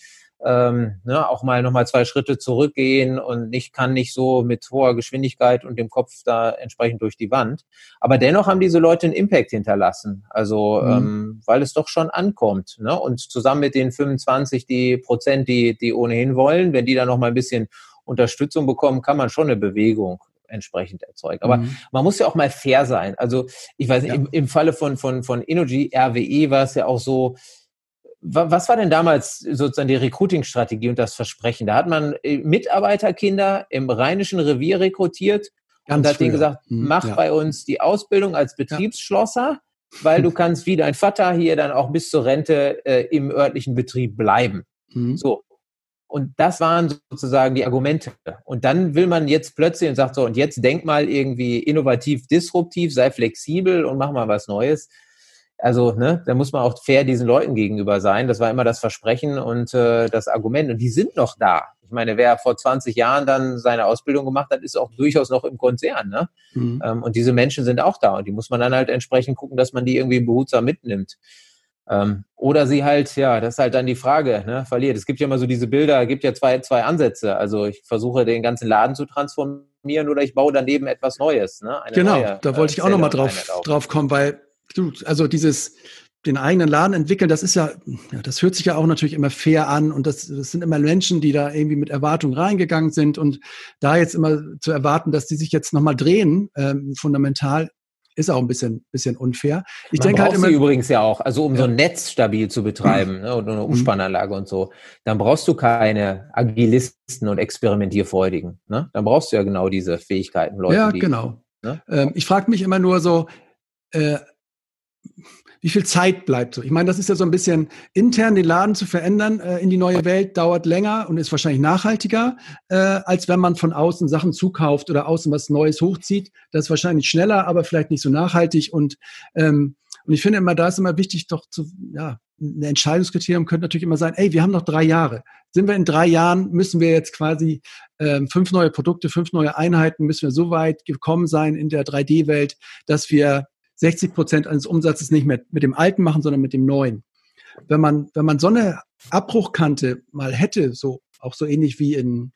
ähm, ne, auch mal nochmal zwei Schritte zurückgehen und nicht kann nicht so mit hoher Geschwindigkeit und dem Kopf da entsprechend durch die Wand. Aber dennoch haben diese Leute einen Impact hinterlassen. Also mhm. ähm, weil es doch schon ankommt. Ne? Und zusammen mit den 25 die Prozent, die, die ohnehin wollen, wenn die dann noch mal ein bisschen Unterstützung bekommen, kann man schon eine Bewegung entsprechend erzeugen. Aber mhm. man muss ja auch mal fair sein. Also ich weiß nicht, ja. im, im Falle von, von, von Energy RWE war es ja auch so, was war denn damals sozusagen die Recruiting-Strategie und das Versprechen? Da hat man äh, Mitarbeiterkinder im Rheinischen Revier rekrutiert Ganz und hat denen gesagt, mhm, mach ja. bei uns die Ausbildung als Betriebsschlosser, ja. weil du kannst wie dein Vater hier dann auch bis zur Rente äh, im örtlichen Betrieb bleiben. Mhm. So. Und das waren sozusagen die Argumente. Und dann will man jetzt plötzlich und sagt so, und jetzt denk mal irgendwie innovativ, disruptiv, sei flexibel und mach mal was Neues also ne, da muss man auch fair diesen Leuten gegenüber sein. Das war immer das Versprechen und äh, das Argument. Und die sind noch da. Ich meine, wer vor 20 Jahren dann seine Ausbildung gemacht hat, ist auch durchaus noch im Konzern. Ne? Mhm. Ähm, und diese Menschen sind auch da. Und die muss man dann halt entsprechend gucken, dass man die irgendwie behutsam mitnimmt. Ähm, oder sie halt, ja, das ist halt dann die Frage, ne, verliert. Es gibt ja immer so diese Bilder, gibt ja zwei, zwei Ansätze. Also ich versuche den ganzen Laden zu transformieren oder ich baue daneben etwas Neues. Ne? genau, neue, da wollte äh, ich auch nochmal drauf, drauf kommen, weil du, also dieses den eigenen Laden entwickeln, das ist ja, ja, das hört sich ja auch natürlich immer fair an und das, das sind immer Menschen, die da irgendwie mit Erwartungen reingegangen sind und da jetzt immer zu erwarten, dass die sich jetzt nochmal drehen, ähm, fundamental, ist auch ein bisschen, bisschen unfair. Ich denke halt immer. übrigens ja auch, also um ja. so ein Netz stabil zu betreiben ne, und eine mhm. Umspannanlage und so, dann brauchst du keine Agilisten und Experimentierfreudigen. Ne? Dann brauchst du ja genau diese Fähigkeiten, Leute. Ja, die, genau. Ne? Ähm, ich frage mich immer nur so, äh, wie viel Zeit bleibt so? Ich meine, das ist ja so ein bisschen intern den Laden zu verändern äh, in die neue Welt dauert länger und ist wahrscheinlich nachhaltiger, äh, als wenn man von außen Sachen zukauft oder außen was Neues hochzieht. Das ist wahrscheinlich schneller, aber vielleicht nicht so nachhaltig und ähm, und ich finde immer, da ist immer wichtig, doch zu, ja, ein Entscheidungskriterium könnte natürlich immer sein, ey, wir haben noch drei Jahre. Sind wir in drei Jahren, müssen wir jetzt quasi ähm, fünf neue Produkte, fünf neue Einheiten, müssen wir so weit gekommen sein in der 3D-Welt, dass wir 60 Prozent eines Umsatzes nicht mehr mit dem alten machen, sondern mit dem neuen. Wenn man, wenn man so eine Abbruchkante mal hätte, so auch so ähnlich wie in,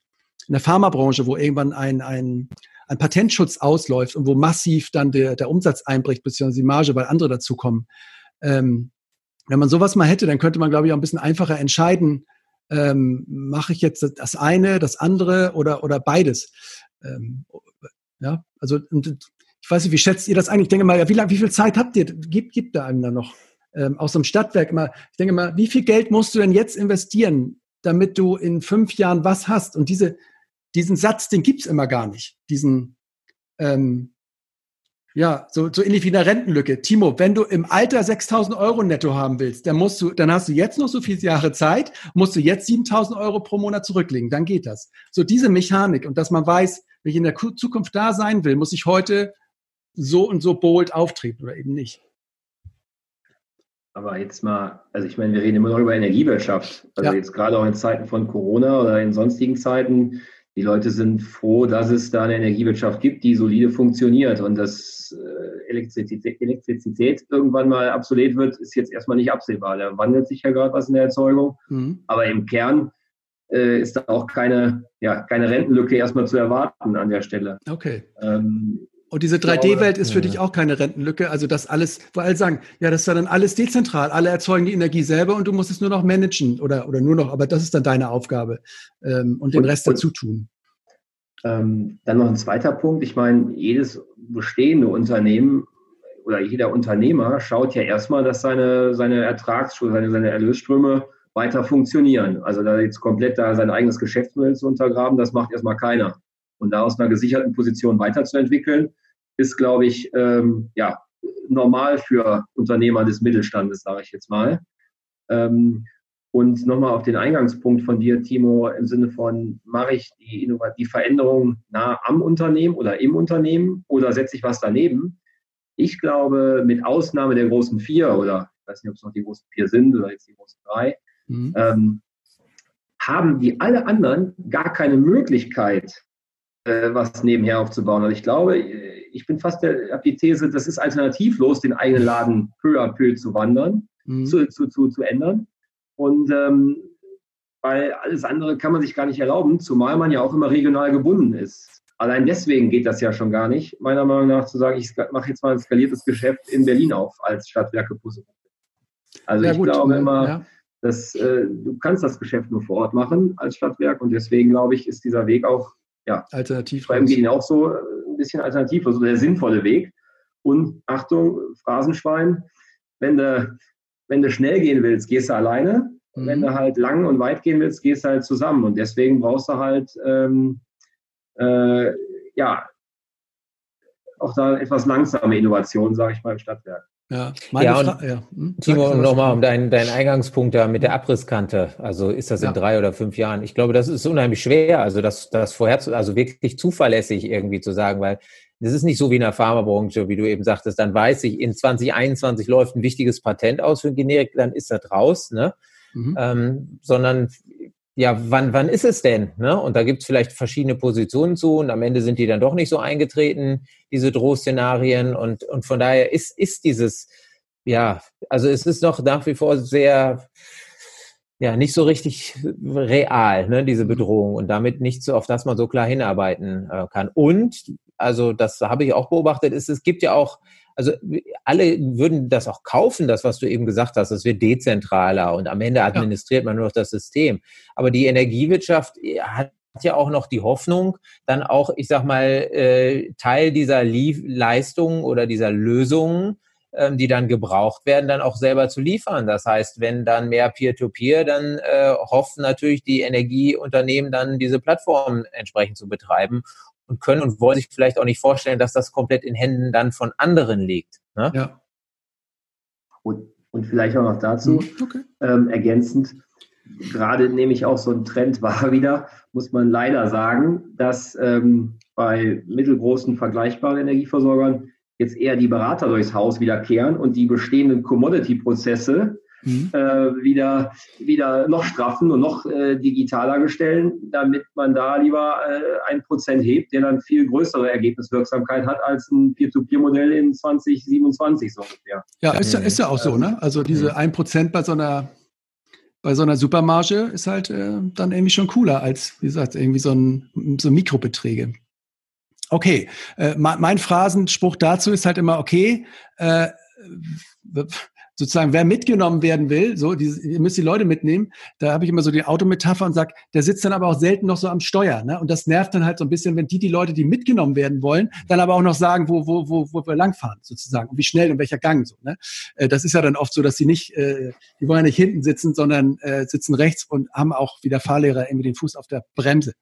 in der Pharmabranche, wo irgendwann ein, ein, ein Patentschutz ausläuft und wo massiv dann der, der Umsatz einbricht, beziehungsweise die Marge, weil andere dazukommen. Ähm, wenn man sowas mal hätte, dann könnte man, glaube ich, auch ein bisschen einfacher entscheiden, ähm, mache ich jetzt das eine, das andere oder, oder beides. Ähm, ja, also ich weiß nicht, wie schätzt ihr das ein? Ich denke mal, wie, lang, wie viel Zeit habt ihr? Gibt, gibt da einem da noch ähm, aus dem Stadtwerk immer? Ich denke mal, wie viel Geld musst du denn jetzt investieren, damit du in fünf Jahren was hast? Und diese, diesen Satz, den gibt's immer gar nicht. Diesen, ähm, ja, so, so ähnlich wie eine Rentenlücke. Timo, wenn du im Alter 6.000 Euro netto haben willst, dann musst du, dann hast du jetzt noch so viele Jahre Zeit, musst du jetzt 7.000 Euro pro Monat zurücklegen, dann geht das. So diese Mechanik und dass man weiß, wenn ich in der Zukunft da sein will, muss ich heute so und so bold auftreten oder eben nicht. Aber jetzt mal, also ich meine, wir reden immer noch über Energiewirtschaft. Also ja. jetzt gerade auch in Zeiten von Corona oder in sonstigen Zeiten, die Leute sind froh, dass es da eine Energiewirtschaft gibt, die solide funktioniert und dass äh, Elektrizität, Elektrizität irgendwann mal obsolet wird, ist jetzt erstmal nicht absehbar. Da wandelt sich ja gerade was in der Erzeugung. Mhm. Aber im Kern äh, ist da auch keine, ja, keine Rentenlücke erstmal zu erwarten an der Stelle. Okay. Ähm, und diese 3D-Welt ist für dich auch keine Rentenlücke. Also das alles, wo alle sagen, ja, das ist ja dann alles dezentral. Alle erzeugen die Energie selber und du musst es nur noch managen oder, oder nur noch, aber das ist dann deine Aufgabe ähm, und den und, Rest dazu tun. Ähm, dann noch ein zweiter Punkt. Ich meine, jedes bestehende Unternehmen oder jeder Unternehmer schaut ja erstmal, dass seine, seine Ertragsströme, seine, seine Erlösströme weiter funktionieren. Also da jetzt komplett da sein eigenes Geschäftsmodell zu untergraben, das macht erstmal keiner. Und da aus einer gesicherten Position weiterzuentwickeln, ist, glaube ich, ähm, ja, normal für Unternehmer des Mittelstandes, sage ich jetzt mal. Ähm, und nochmal auf den Eingangspunkt von dir, Timo, im Sinne von, mache ich die, die Veränderung nah am Unternehmen oder im Unternehmen oder setze ich was daneben? Ich glaube, mit Ausnahme der großen vier oder ich weiß nicht, ob es noch die großen vier sind oder jetzt die großen drei, mhm. ähm, haben die alle anderen gar keine Möglichkeit, äh, was nebenher aufzubauen. Also ich glaube, ich bin fast der, habe die These, das ist alternativlos, den eigenen Laden peu à peu zu wandern, mhm. zu, zu, zu, zu ändern. Und ähm, weil alles andere kann man sich gar nicht erlauben, zumal man ja auch immer regional gebunden ist. Allein deswegen geht das ja schon gar nicht, meiner Meinung nach zu sagen, ich mache jetzt mal ein skaliertes Geschäft in Berlin auf als Stadtwerke Pusse. Also ja, ich gut, glaube immer, ja. dass äh, du kannst das Geschäft nur vor Ort machen als Stadtwerk und deswegen glaube ich, ist dieser Weg auch ja, alternativ. Beim Gehen auch so äh, bisschen alternativ, also der sinnvolle Weg. Und Achtung, Phrasenschwein, wenn du, wenn du schnell gehen willst, gehst du alleine. Mhm. Wenn du halt lang und weit gehen willst, gehst du halt zusammen. Und deswegen brauchst du halt, ähm, äh, ja, auch da etwas langsame Innovation, sage ich mal, im Stadtwerk. Ja, ja, und, ja. Hm? Timo, nochmal um deinen, deinen Eingangspunkt da mit der Abrisskante. Also ist das in ja. drei oder fünf Jahren? Ich glaube, das ist unheimlich schwer. Also das, das vorher, zu, also wirklich zuverlässig irgendwie zu sagen, weil das ist nicht so wie in der Pharmabranche, wie du eben sagtest, dann weiß ich, in 2021 läuft ein wichtiges Patent aus für ein Generik, dann ist das raus, ne? Mhm. Ähm, sondern ja, wann, wann ist es denn? Ne? Und da gibt es vielleicht verschiedene Positionen zu und am Ende sind die dann doch nicht so eingetreten, diese Drohszenarien. Und, und von daher ist, ist dieses, ja, also es ist noch nach wie vor sehr, ja, nicht so richtig real, ne, diese Bedrohung und damit nicht so, auf das man so klar hinarbeiten äh, kann. Und, also das habe ich auch beobachtet, ist, es gibt ja auch also alle würden das auch kaufen, das, was du eben gesagt hast, es wird dezentraler und am Ende administriert ja. man nur noch das System. Aber die Energiewirtschaft äh, hat ja auch noch die Hoffnung, dann auch, ich sag mal, äh, Teil dieser Leistungen oder dieser Lösungen, ähm, die dann gebraucht werden, dann auch selber zu liefern. Das heißt, wenn dann mehr Peer-to-Peer, -Peer, dann äh, hoffen natürlich die Energieunternehmen dann diese Plattformen entsprechend zu betreiben und können und wollen sich vielleicht auch nicht vorstellen, dass das komplett in Händen dann von anderen liegt. Ne? Ja. Und, und vielleicht auch noch dazu mhm, okay. ähm, ergänzend, gerade nehme ich auch so ein Trend wahr wieder, muss man leider sagen, dass ähm, bei mittelgroßen vergleichbaren Energieversorgern jetzt eher die Berater durchs Haus wiederkehren und die bestehenden Commodity-Prozesse mhm. äh, wieder, wieder noch straffen und noch äh, digitaler gestalten, damit man da lieber äh, ein Prozent hebt, der dann viel größere Ergebniswirksamkeit hat als ein Peer-to-Peer-Modell in 2027 so ungefähr. Ja, ist ja, ist ja auch so, ne? Also diese ein Prozent bei so einer bei so einer Supermarge ist halt äh, dann irgendwie schon cooler als, wie gesagt, irgendwie so ein so Mikrobeträge. Okay, äh, mein Phrasenspruch dazu ist halt immer, okay, äh, sozusagen, wer mitgenommen werden will, so, die, ihr müsst die Leute mitnehmen, da habe ich immer so die Autometapher und sage, der sitzt dann aber auch selten noch so am Steuer. Ne? Und das nervt dann halt so ein bisschen, wenn die, die Leute, die mitgenommen werden wollen, dann aber auch noch sagen, wo, wo, wo, wo wir langfahren, sozusagen, und wie schnell und welcher Gang. So, ne? Äh, das ist ja dann oft so, dass sie nicht, äh, die wollen ja nicht hinten sitzen, sondern äh, sitzen rechts und haben auch wie der Fahrlehrer irgendwie den Fuß auf der Bremse.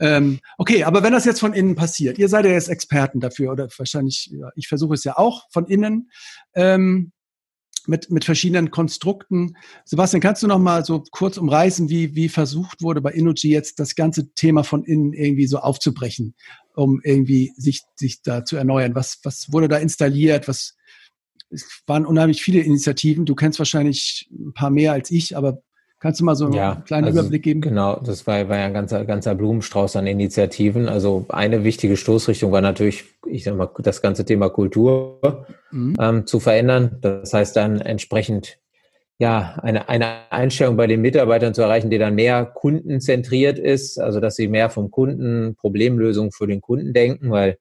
Ähm, okay, aber wenn das jetzt von innen passiert, ihr seid ja jetzt Experten dafür oder wahrscheinlich, ich versuche es ja auch von innen. Ähm, mit, mit verschiedenen Konstrukten. Sebastian, kannst du noch mal so kurz umreißen, wie, wie versucht wurde bei Innogy jetzt das ganze Thema von innen irgendwie so aufzubrechen, um irgendwie sich, sich da zu erneuern? Was, was wurde da installiert? Was, es waren unheimlich viele Initiativen. Du kennst wahrscheinlich ein paar mehr als ich, aber Kannst du mal so ja, einen kleinen also, Überblick geben? Genau, das war, war ja ein ganzer, ganzer Blumenstrauß an Initiativen. Also eine wichtige Stoßrichtung war natürlich, ich sag mal, das ganze Thema Kultur mhm. ähm, zu verändern. Das heißt dann entsprechend ja, eine, eine Einstellung bei den Mitarbeitern zu erreichen, die dann mehr kundenzentriert ist, also dass sie mehr vom Kunden, Problemlösungen für den Kunden denken, weil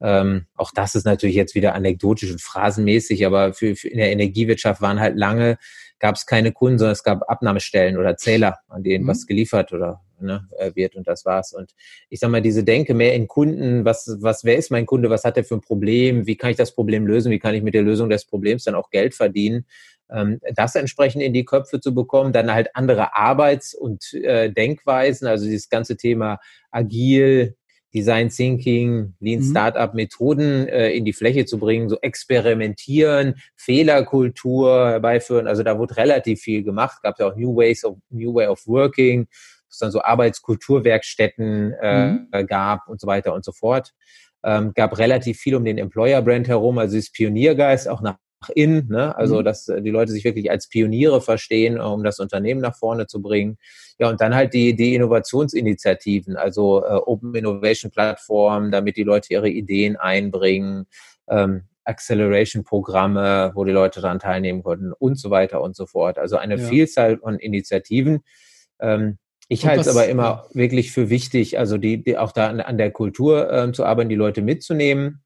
ähm, auch das ist natürlich jetzt wieder anekdotisch und phrasenmäßig, aber für, für in der Energiewirtschaft waren halt lange gab es keine Kunden, sondern es gab Abnahmestellen oder Zähler, an denen mhm. was geliefert oder ne, äh, wird und das war's. Und ich sag mal, diese Denke mehr in Kunden, was, was, wer ist mein Kunde, was hat er für ein Problem, wie kann ich das Problem lösen, wie kann ich mit der Lösung des Problems dann auch Geld verdienen, ähm, das entsprechend in die Köpfe zu bekommen, dann halt andere Arbeits- und äh, Denkweisen, also dieses ganze Thema agil, Design Thinking, Lean mhm. Startup Methoden äh, in die Fläche zu bringen, so experimentieren, Fehlerkultur herbeiführen. Also da wurde relativ viel gemacht. Gab ja auch New Ways of New Way of Working, es dann so Arbeitskulturwerkstätten äh, mhm. gab und so weiter und so fort. Ähm, gab relativ viel um den Employer Brand herum, also das Pioniergeist auch nach innen, ne? also mhm. dass äh, die Leute sich wirklich als Pioniere verstehen, um das Unternehmen nach vorne zu bringen. Ja, und dann halt die, die Innovationsinitiativen, also äh, Open Innovation Plattform, damit die Leute ihre Ideen einbringen, ähm, Acceleration-Programme, wo die Leute daran teilnehmen konnten und so weiter und so fort. Also eine ja. Vielzahl von Initiativen, Ähm, ich halte es aber immer wirklich für wichtig, also die, die auch da an, an der Kultur ähm, zu arbeiten, die Leute mitzunehmen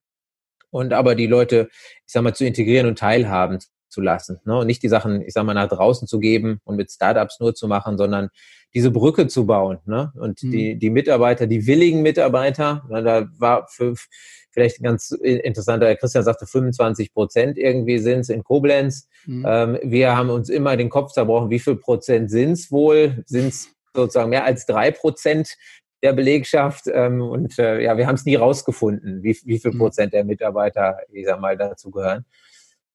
und aber die Leute, ich sag mal, zu integrieren und teilhaben zu lassen. Ne? Und nicht die Sachen, ich sag mal, nach draußen zu geben und mit Startups nur zu machen, sondern diese Brücke zu bauen. Ne? Und mhm. die, die Mitarbeiter, die willigen Mitarbeiter, na, da war für, vielleicht ein ganz interessanter, Christian sagte 25 Prozent irgendwie sind es in Koblenz. Mhm. Ähm, wir haben uns immer den Kopf zerbrochen, wie viel Prozent sind es wohl? Sind es sozusagen mehr als drei Prozent der Belegschaft? Ähm, und äh, ja, wir haben es nie rausgefunden, wie, wie viel mhm. Prozent der Mitarbeiter, ich sag mal, dazu gehören.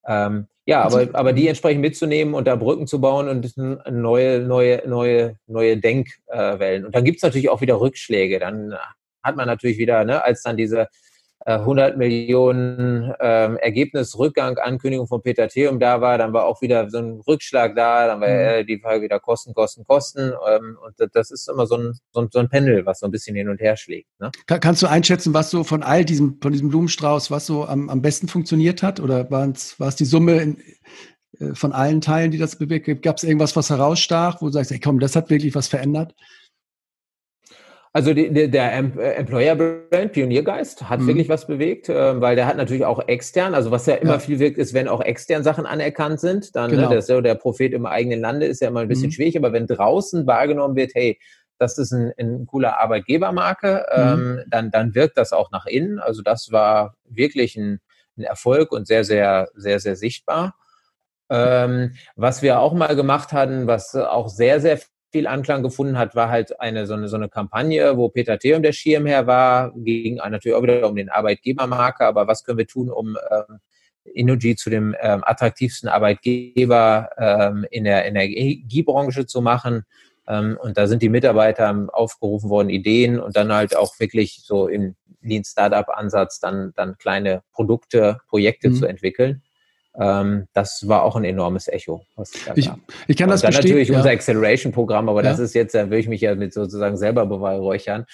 Ähm, ja, aber, also aber die entsprechend mitzunehmen und da Brücken zu bauen und neue, neue, neue, neue Denkwellen. Und dann gibt's natürlich auch wieder Rückschläge. Dann hat man natürlich wieder, ne, als dann diese 100 äh, Millionen ähm, Ergebnisrückgang, Ankündigung von Peter Theum da war, dann war auch wieder so ein Rückschlag da, dann war mhm. die Frage wieder Kosten, Kosten, Kosten ähm, und das ist immer so ein, so ein, so ein Pendel, was so ein bisschen hin und her schlägt. Ne? Kann, kannst du einschätzen, was so von all diesem, von diesem Blumenstrauß, was so am, am besten funktioniert hat oder war es die Summe in, äh, von allen Teilen, die das bewegt? Gab es irgendwas, was herausstach, wo du sagst, ey komm, das hat wirklich was verändert? Also die, die, der äh, Employer Brand Pioniergeist hat mhm. wirklich was bewegt, äh, weil der hat natürlich auch extern, also was ja immer ja. viel wirkt, ist, wenn auch extern Sachen anerkannt sind, dann ne, genau. ne, das, der Prophet im eigenen Lande ist ja immer ein bisschen mhm. schwierig, aber wenn draußen wahrgenommen wird, hey, das ist ein, ein cooler Arbeitgebermarke, mhm. ähm, dann, dann wirkt das auch nach innen. Also das war wirklich ein, ein Erfolg und sehr, sehr, sehr, sehr sichtbar. Ähm, was wir auch mal gemacht hatten, was auch sehr, sehr viel Anklang gefunden hat, war halt eine so eine, so eine Kampagne, wo Peter Theum der Schirmherr war, ging natürlich auch wieder um den Arbeitgebermarke, aber was können wir tun, um ähm, Innogy zu dem ähm, attraktivsten Arbeitgeber ähm, in der Energiebranche zu machen. Ähm, und da sind die Mitarbeiter aufgerufen worden, Ideen und dann halt auch wirklich so im Lean Startup Ansatz dann, dann kleine Produkte, Projekte mhm. zu entwickeln. Ähm, das war auch ein enormes Echo. ich, ich kann das dann bestätigen. natürlich ja. unser Acceleration-Programm, aber ja. das ist jetzt, da will ich mich ja mit sozusagen selber beweihräuchern.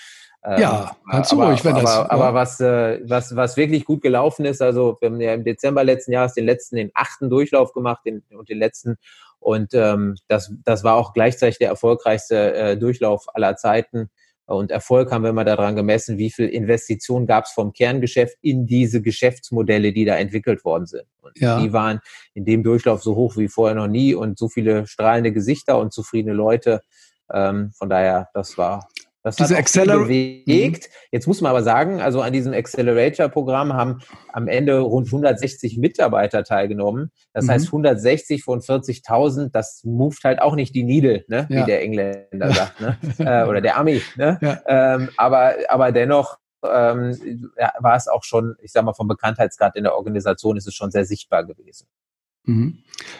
Ähm, ja, kannst du ruhig, wenn aber, das. Aber, ja. aber was, äh, was, was wirklich gut gelaufen ist, also wir haben ja im Dezember letzten Jahres den letzten, den achten Durchlauf gemacht den, und den letzten. Und ähm, das, das war auch gleichzeitig der erfolgreichste äh, Durchlauf aller Zeiten. Und Erfolg haben wir immer daran gemessen, wie viel Investition gab es vom Kerngeschäft in diese Geschäftsmodelle, die da entwickelt worden sind. Und ja. die waren in dem Durchlauf so hoch wie vorher noch nie und so viele strahlende Gesichter und zufriedene Leute. Ähm, von daher, das war das Diese hat Acceler bewegt. Mhm. Jetzt muss man aber sagen, also an diesem Accelerator-Programm haben am Ende rund 160 Mitarbeiter teilgenommen. Das mhm. heißt 160 von 40.000, das moved halt auch nicht die Needle, ne? Ja. wie der Engländer sagt, ne? äh, oder der Ami. Ne? Ja. Ähm, aber, aber dennoch ähm, ja, war es auch schon, ich sag mal, vom Bekanntheitsgrad in der Organisation ist es schon sehr sichtbar gewesen. Mhm.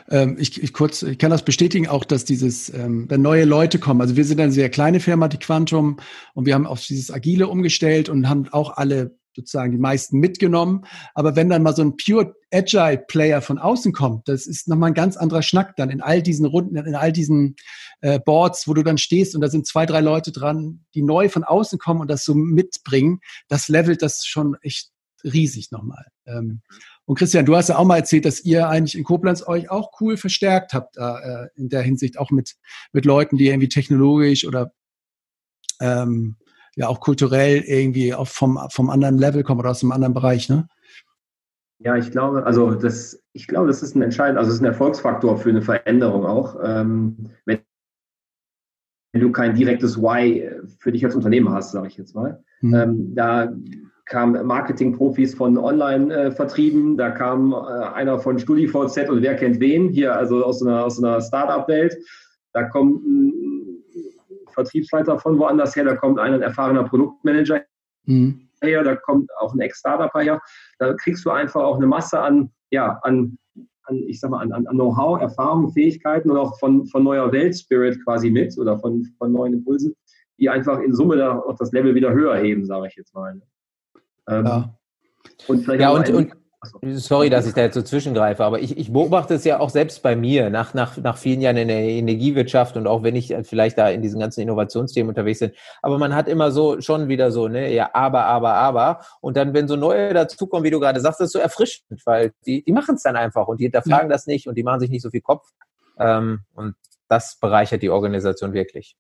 Ähm, ich, ich, kurz, ich kann das bestätigen auch, dass dieses, ähm, wenn neue Leute kommen, also wir sind eine sehr kleine Firma, die Quantum, und wir haben auf dieses Agile umgestellt und haben auch alle sozusagen die meisten mitgenommen. Aber wenn dann mal so ein pure Agile Player von außen kommt, das ist nochmal ein ganz anderer Schnack dann in all diesen Runden, in all diesen äh, Boards, wo du dann stehst und da sind zwei, drei Leute dran, die neu von außen kommen und das so mitbringen. Das levelt das schon echt riesig nochmal. Ähm, und Christian, du hast ja auch mal erzählt, dass ihr eigentlich in Koblenz euch auch cool verstärkt habt, äh, in der Hinsicht auch mit, mit Leuten, die irgendwie technologisch oder ähm, ja auch kulturell irgendwie auch vom, vom anderen Level kommen oder aus einem anderen Bereich, ne? Ja, ich glaube, also das, ich glaube, das ist ein entscheidend, also es ist ein Erfolgsfaktor für eine Veränderung auch. Ähm, wenn du kein direktes Why für dich als Unternehmen hast, sage ich jetzt mal. Mhm. Ähm, da kamen Marketingprofis von Online-Vertrieben, da kam äh, einer von StudiVZ und wer kennt wen, hier also aus einer, aus einer Startup-Welt. Da kommt ein Vertriebsleiter von woanders her, da kommt ein erfahrener Produktmanager mhm. her, da kommt auch ein Ex-Startupper her. Da kriegst du einfach auch eine Masse an, ja, an, an ich sag mal, an, an Know-how, Erfahrung, Fähigkeiten und auch von, von neuer Weltspirit quasi mit oder von, von neuen Impulsen, die einfach in Summe da auch das Level wieder höher heben, sage ich jetzt mal. Ähm, ja. Und ja, und, und sorry, dass ich da jetzt so zwischengreife, aber ich, ich beobachte es ja auch selbst bei mir, nach, nach, nach vielen Jahren in der Energiewirtschaft und auch wenn ich vielleicht da in diesen ganzen Innovationsthemen unterwegs bin. Aber man hat immer so schon wieder so, ne, ja, aber, aber, aber. Und dann, wenn so neue dazukommen, wie du gerade sagst, das ist so erfrischend, weil die, die machen es dann einfach und die hinterfragen ja. das nicht und die machen sich nicht so viel Kopf. Ähm, und das bereichert die Organisation wirklich.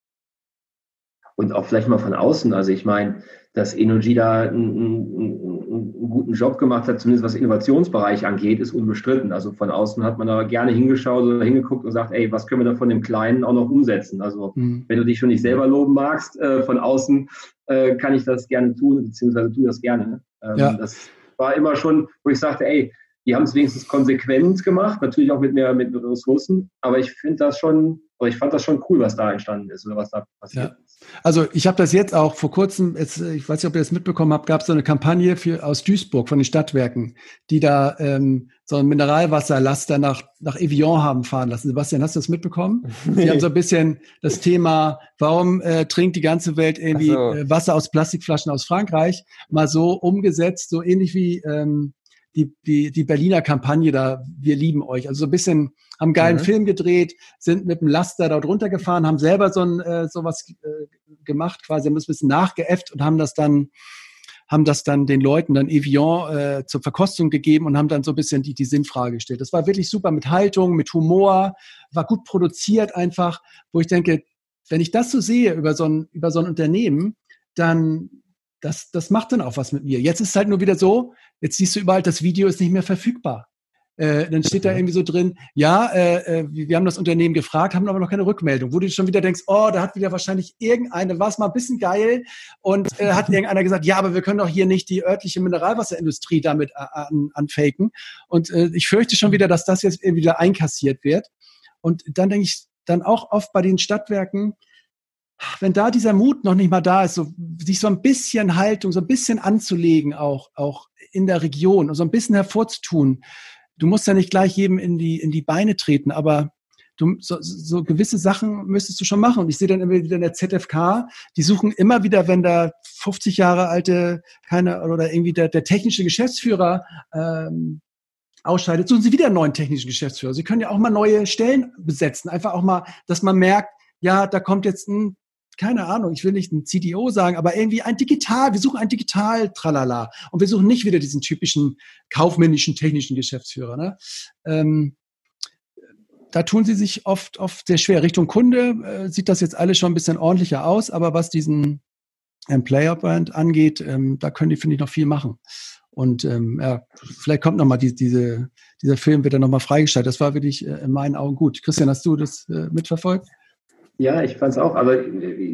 Und auch vielleicht mal von außen. Also ich meine, dass Energy da einen, einen, einen, guten Job gemacht hat, zumindest was Innovationsbereich angeht, ist unbestritten. Also von außen hat man da gerne hingeschaut oder hingeguckt und sagt, ey, was können wir da von dem Kleinen auch noch umsetzen? Also mhm. wenn du dich schon nicht selber loben magst, äh, von außen äh, kann ich das gerne tun, beziehungsweise tu das gerne. Ähm, ja. Das war immer schon, wo ich sagte, ey, die haben es wenigstens konsequent gemacht, natürlich auch mit mehr mit Ressourcen, aber ich finde das schon, oder ich fand das schon cool, was da entstanden ist oder was da passiert ja. ist. Also ich habe das jetzt auch vor kurzem, jetzt, ich weiß nicht, ob ihr das mitbekommen habt, gab es so eine Kampagne für, aus Duisburg von den Stadtwerken, die da ähm, so ein Mineralwasserlaster nach, nach Evian haben fahren lassen. Sebastian, hast du das mitbekommen? Die haben so ein bisschen das Thema, warum äh, trinkt die ganze Welt irgendwie so. äh, Wasser aus Plastikflaschen aus Frankreich, mal so umgesetzt, so ähnlich wie ähm, die, die, die Berliner Kampagne da, wir lieben euch. Also so ein bisschen, haben einen geilen mhm. Film gedreht, sind mit dem Laster dort runtergefahren, haben selber so ein, äh, sowas äh, gemacht, quasi, haben das ein bisschen nachgeäfft und haben das dann, haben das dann den Leuten dann Evian äh, zur Verkostung gegeben und haben dann so ein bisschen die, die Sinnfrage gestellt. Das war wirklich super mit Haltung, mit Humor, war gut produziert einfach, wo ich denke, wenn ich das so sehe über so ein, über so ein Unternehmen, dann, das, das macht dann auch was mit mir. Jetzt ist es halt nur wieder so, jetzt siehst du überall, das Video ist nicht mehr verfügbar. Äh, dann steht da irgendwie so drin, ja, äh, äh wir haben das Unternehmen gefragt, haben aber noch keine Rückmeldung. Wo du schon wieder denkst, oh, da hat wieder wahrscheinlich irgendeine, war es mal ein bisschen geil und äh, hat irgendeiner gesagt, ja, aber wir können doch hier nicht die örtliche Mineralwasserindustrie damit äh, an, anfaken. Und äh, ich fürchte schon wieder, dass das jetzt wieder einkassiert wird. Und dann denke ich dann auch oft bei den Stadtwerken, wenn da dieser Mut noch nicht mal da ist, so, sich so ein bisschen Haltung, so ein bisschen anzulegen, auch, auch in der Region und so ein bisschen hervorzutun. Du musst ja nicht gleich jedem in die, in die Beine treten, aber du, so, so gewisse Sachen müsstest du schon machen. Und ich sehe dann immer wieder in der ZFK, die suchen immer wieder, wenn da 50 Jahre alte, keine, oder irgendwie der, der technische Geschäftsführer ähm, ausscheidet, suchen sie wieder einen neuen technischen Geschäftsführer. Sie können ja auch mal neue Stellen besetzen. Einfach auch mal, dass man merkt, ja, da kommt jetzt ein keine Ahnung, ich will nicht ein CDO sagen, aber irgendwie ein Digital, wir suchen ein Digital, tralala. Und wir suchen nicht wieder diesen typischen kaufmännischen, technischen Geschäftsführer. Ne? Ähm, da tun sie sich oft, oft sehr schwer. Richtung Kunde äh, sieht das jetzt alles schon ein bisschen ordentlicher aus, aber was diesen ähm, Player-Brand angeht, ähm, da können die, finde ich, noch viel machen. Und ähm, ja, vielleicht kommt nochmal die, diese, dieser Film wird dann nochmal freigestellt. Das war wirklich äh, in meinen Augen gut. Christian, hast du das äh, mitverfolgt? Ja, ich fand es auch, aber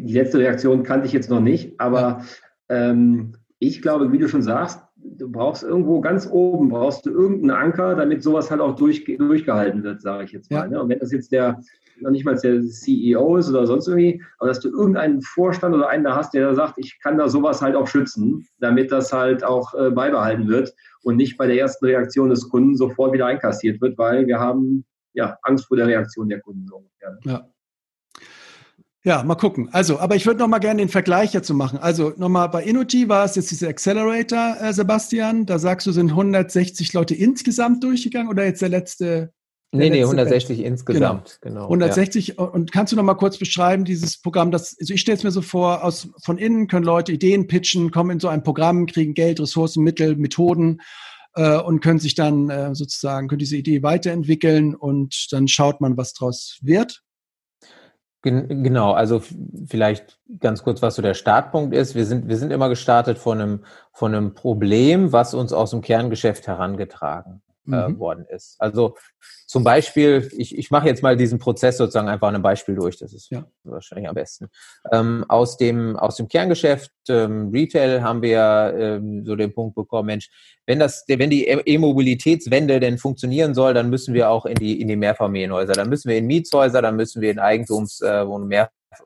die letzte Reaktion kannte ich jetzt noch nicht. Aber ähm, ich glaube, wie du schon sagst, du brauchst irgendwo ganz oben, brauchst du irgendeinen Anker, damit sowas halt auch durch, durchgehalten wird, sage ich jetzt mal. Ja. Ne? Und wenn das jetzt der, noch nicht mal der CEO ist oder sonst irgendwie, aber dass du irgendeinen Vorstand oder einen da hast, der da sagt, ich kann da sowas halt auch schützen, damit das halt auch äh, beibehalten wird und nicht bei der ersten Reaktion des Kunden sofort wieder einkassiert wird, weil wir haben ja Angst vor der Reaktion der Kunden. Ne? Ja. Ja, mal gucken. Also, aber ich würde noch mal gerne den Vergleich dazu machen. Also nochmal bei Inuti war es jetzt diese Accelerator, äh, Sebastian. Da sagst du, sind 160 Leute insgesamt durchgegangen oder jetzt der letzte? Der nee, nee, 160 Batch? insgesamt, genau. genau 160. Ja. Und kannst du noch mal kurz beschreiben, dieses Programm, das, also ich stelle es mir so vor, aus, von innen können Leute Ideen pitchen, kommen in so ein Programm, kriegen Geld, Ressourcen, Mittel, Methoden äh, und können sich dann äh, sozusagen, können diese Idee weiterentwickeln und dann schaut man, was draus wird. Genau, also vielleicht ganz kurz, was so der Startpunkt ist. Wir sind, wir sind immer gestartet von einem, von einem Problem, was uns aus dem Kerngeschäft herangetragen mhm. worden ist. Also zum Beispiel, ich, ich mache jetzt mal diesen Prozess sozusagen einfach ein Beispiel durch, das ist ja. wahrscheinlich am besten. Ähm, aus, dem, aus dem Kerngeschäft ähm, Retail haben wir ähm, so den Punkt bekommen, Mensch, wenn, das, wenn die E-Mobilitätswende denn funktionieren soll, dann müssen wir auch in die, in die Mehrfamilienhäuser, dann müssen wir in Mietshäuser, dann müssen wir in Eigentums- äh,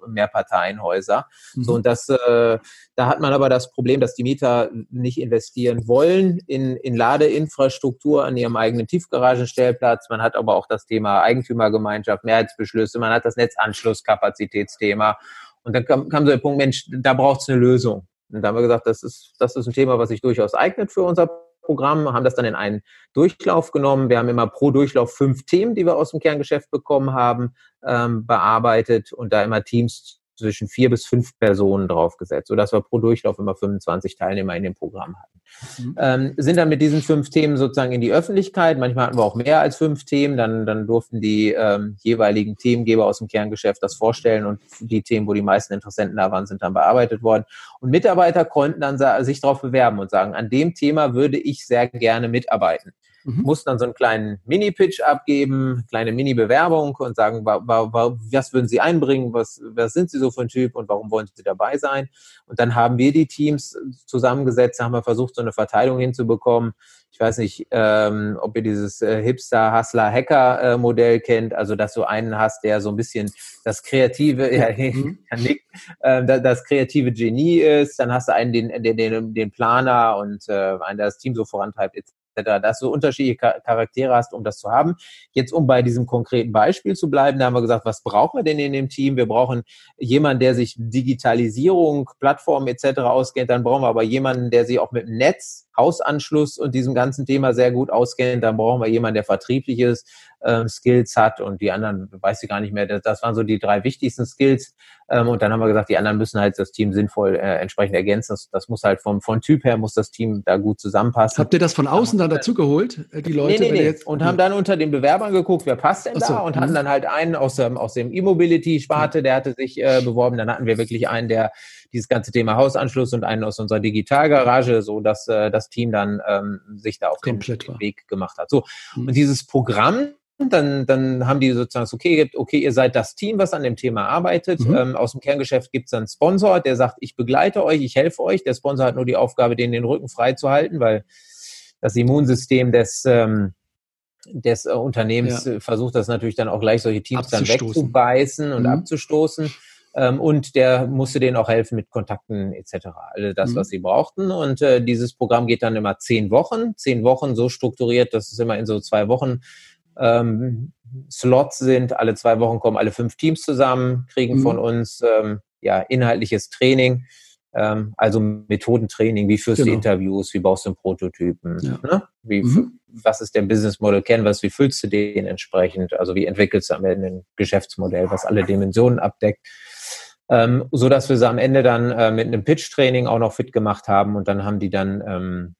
Mehrparteienhäuser. Mhm. So, und das, äh, da hat man aber das Problem, dass die Mieter nicht investieren wollen in, in Ladeinfrastruktur an ihrem eigenen Tiefgaragenstellplatz. Man hat aber auch das Thema Eigentümergemeinschaft, Mehrheitsbeschlüsse, man hat das Netzanschlusskapazitätsthema. Und dann kam, kam so der Punkt, Mensch, da braucht es eine Lösung. Und da haben wir gesagt, das ist, das ist ein Thema, was sich durchaus eignet für unser Programm, haben das dann in einen Durchlauf genommen. Wir haben immer pro Durchlauf fünf Themen, die wir aus dem Kerngeschäft bekommen haben, ähm, bearbeitet und da immer Teams zwischen vier bis fünf Personen draufgesetzt, sodass wir pro Durchlauf immer 25 Teilnehmer in dem Programm hatten. Mhm. Ähm, sind dann mit diesen fünf Themen sozusagen in die Öffentlichkeit. Manchmal hatten wir auch mehr als fünf Themen. Dann, dann durften die ähm, jeweiligen Themengeber aus dem Kerngeschäft das vorstellen und die Themen, wo die meisten Interessenten da waren, sind dann bearbeitet worden. Und Mitarbeiter konnten dann sich darauf bewerben und sagen, an dem Thema würde ich sehr gerne mitarbeiten. Mhm. Mussten dann so einen kleinen Mini-Pitch abgeben, kleine Mini-Bewerbung und sagen, was würden Sie einbringen, was, was sind Sie so für ein Typ und warum wollen Sie dabei sein? Und dann haben wir die Teams zusammengesetzt, haben wir versucht, so eine Verteilung hinzubekommen. Ich weiß nicht, ähm, ob ihr dieses äh, Hipster, Hustler, Hacker-Modell äh, kennt, also dass du einen hast, der so ein bisschen das kreative, ja, mhm. nickt, äh, das kreative Genie ist, dann hast du einen, den, den, den Planer und äh, einen, der das Team so vorantreibt, etc dass du unterschiedliche Charaktere hast, um das zu haben. Jetzt, um bei diesem konkreten Beispiel zu bleiben, da haben wir gesagt, was brauchen wir denn in dem Team? Wir brauchen jemanden, der sich Digitalisierung, Plattformen etc. auskennt. Dann brauchen wir aber jemanden, der sich auch mit dem Netz Hausanschluss und diesem ganzen Thema sehr gut auskennt, dann brauchen wir jemanden, der vertrieblich ist, ähm, Skills hat und die anderen, weiß ich gar nicht mehr, das, das waren so die drei wichtigsten Skills. Ähm, und dann haben wir gesagt, die anderen müssen halt das Team sinnvoll äh, entsprechend ergänzen. Das, das muss halt vom, vom Typ her, muss das Team da gut zusammenpassen. Habt ihr das von außen dann dazugeholt, äh, die Leute? Nee, nee, nee. Jetzt, und haben dann unter den Bewerbern geguckt, wer passt denn so, da und hatten mhm. dann halt einen aus dem, aus dem E-Mobility-Sparte, der hatte sich äh, beworben. Dann hatten wir wirklich einen, der dieses ganze Thema Hausanschluss und einen aus unserer Digitalgarage, so dass äh, das Team dann ähm, sich da auf Komplett den. Weg gemacht hat. So mhm. und dieses Programm dann, dann haben die sozusagen so, okay, okay, ihr seid das Team, was an dem Thema arbeitet. Mhm. Ähm, aus dem Kerngeschäft gibt es einen Sponsor, der sagt, ich begleite euch, ich helfe euch. Der Sponsor hat nur die Aufgabe, den den Rücken frei zu halten, weil das Immunsystem des, ähm, des äh, Unternehmens ja. versucht das natürlich dann auch gleich solche Teams dann wegzubeißen und mhm. abzustoßen. Ähm, und der musste denen auch helfen mit Kontakten etc. Alle das, mhm. was sie brauchten. Und äh, dieses Programm geht dann immer zehn Wochen. Zehn Wochen so strukturiert, dass es immer in so zwei Wochen ähm, Slots sind. Alle zwei Wochen kommen alle fünf Teams zusammen, kriegen mhm. von uns ähm, ja inhaltliches Training. Ähm, also Methodentraining, wie führst genau. du Interviews, wie baust du einen Prototypen, ja. ne? wie, mhm. was ist der Business Model Canvas, wie füllst du den entsprechend, also wie entwickelst du am Ende ein Geschäftsmodell, was alle Dimensionen abdeckt ähm, so dass wir sie am Ende dann äh, mit einem Pitch-Training auch noch fit gemacht haben und dann haben die dann ähm,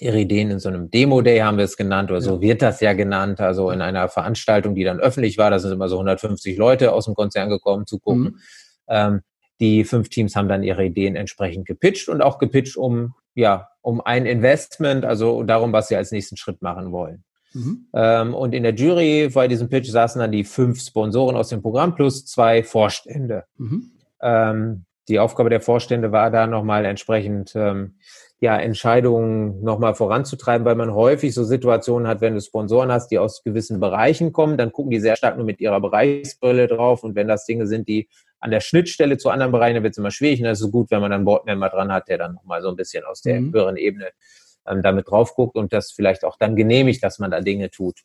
ihre Ideen in so einem Demo-Day haben wir es genannt oder so wird das ja genannt, also in einer Veranstaltung, die dann öffentlich war, da sind immer so 150 Leute aus dem Konzern gekommen zu gucken. Mhm. Ähm, die fünf Teams haben dann ihre Ideen entsprechend gepitcht und auch gepitcht um, ja, um ein Investment, also darum, was sie als nächsten Schritt machen wollen. Mhm. Ähm, und in der Jury bei diesem Pitch saßen dann die fünf Sponsoren aus dem Programm plus zwei Vorstände. Mhm. Ähm, die Aufgabe der Vorstände war da nochmal entsprechend ähm, ja, Entscheidungen nochmal voranzutreiben, weil man häufig so Situationen hat, wenn du Sponsoren hast, die aus gewissen Bereichen kommen, dann gucken die sehr stark nur mit ihrer Bereichsbrille drauf und wenn das Dinge sind, die an der Schnittstelle zu anderen Bereichen, dann wird es immer schwierig und das ist gut, wenn man dann Boardmember dran hat, der dann nochmal so ein bisschen aus der mhm. höheren Ebene ähm, damit drauf guckt und das vielleicht auch dann genehmigt, dass man da Dinge tut.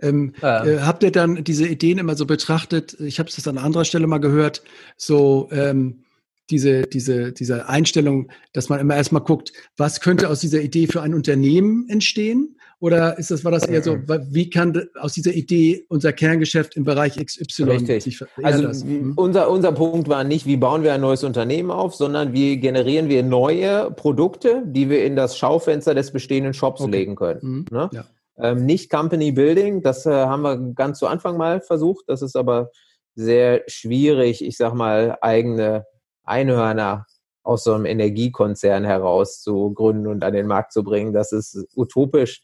Ähm, ähm. Äh, habt ihr dann diese Ideen immer so betrachtet? Ich habe es an anderer Stelle mal gehört, so ähm, diese, diese, diese Einstellung, dass man immer erstmal guckt, was könnte aus dieser Idee für ein Unternehmen entstehen? Oder ist das, war das eher so, wie kann aus dieser Idee unser Kerngeschäft im Bereich XY Richtig. sich Also hm? unser, unser Punkt war nicht, wie bauen wir ein neues Unternehmen auf, sondern wie generieren wir neue Produkte, die wir in das Schaufenster des bestehenden Shops okay. legen können. Mhm. Ne? Ja. Ähm, nicht Company Building, das äh, haben wir ganz zu Anfang mal versucht. Das ist aber sehr schwierig, ich sag mal, eigene Einhörner aus so einem Energiekonzern heraus zu gründen und an den Markt zu bringen. Das ist utopisch.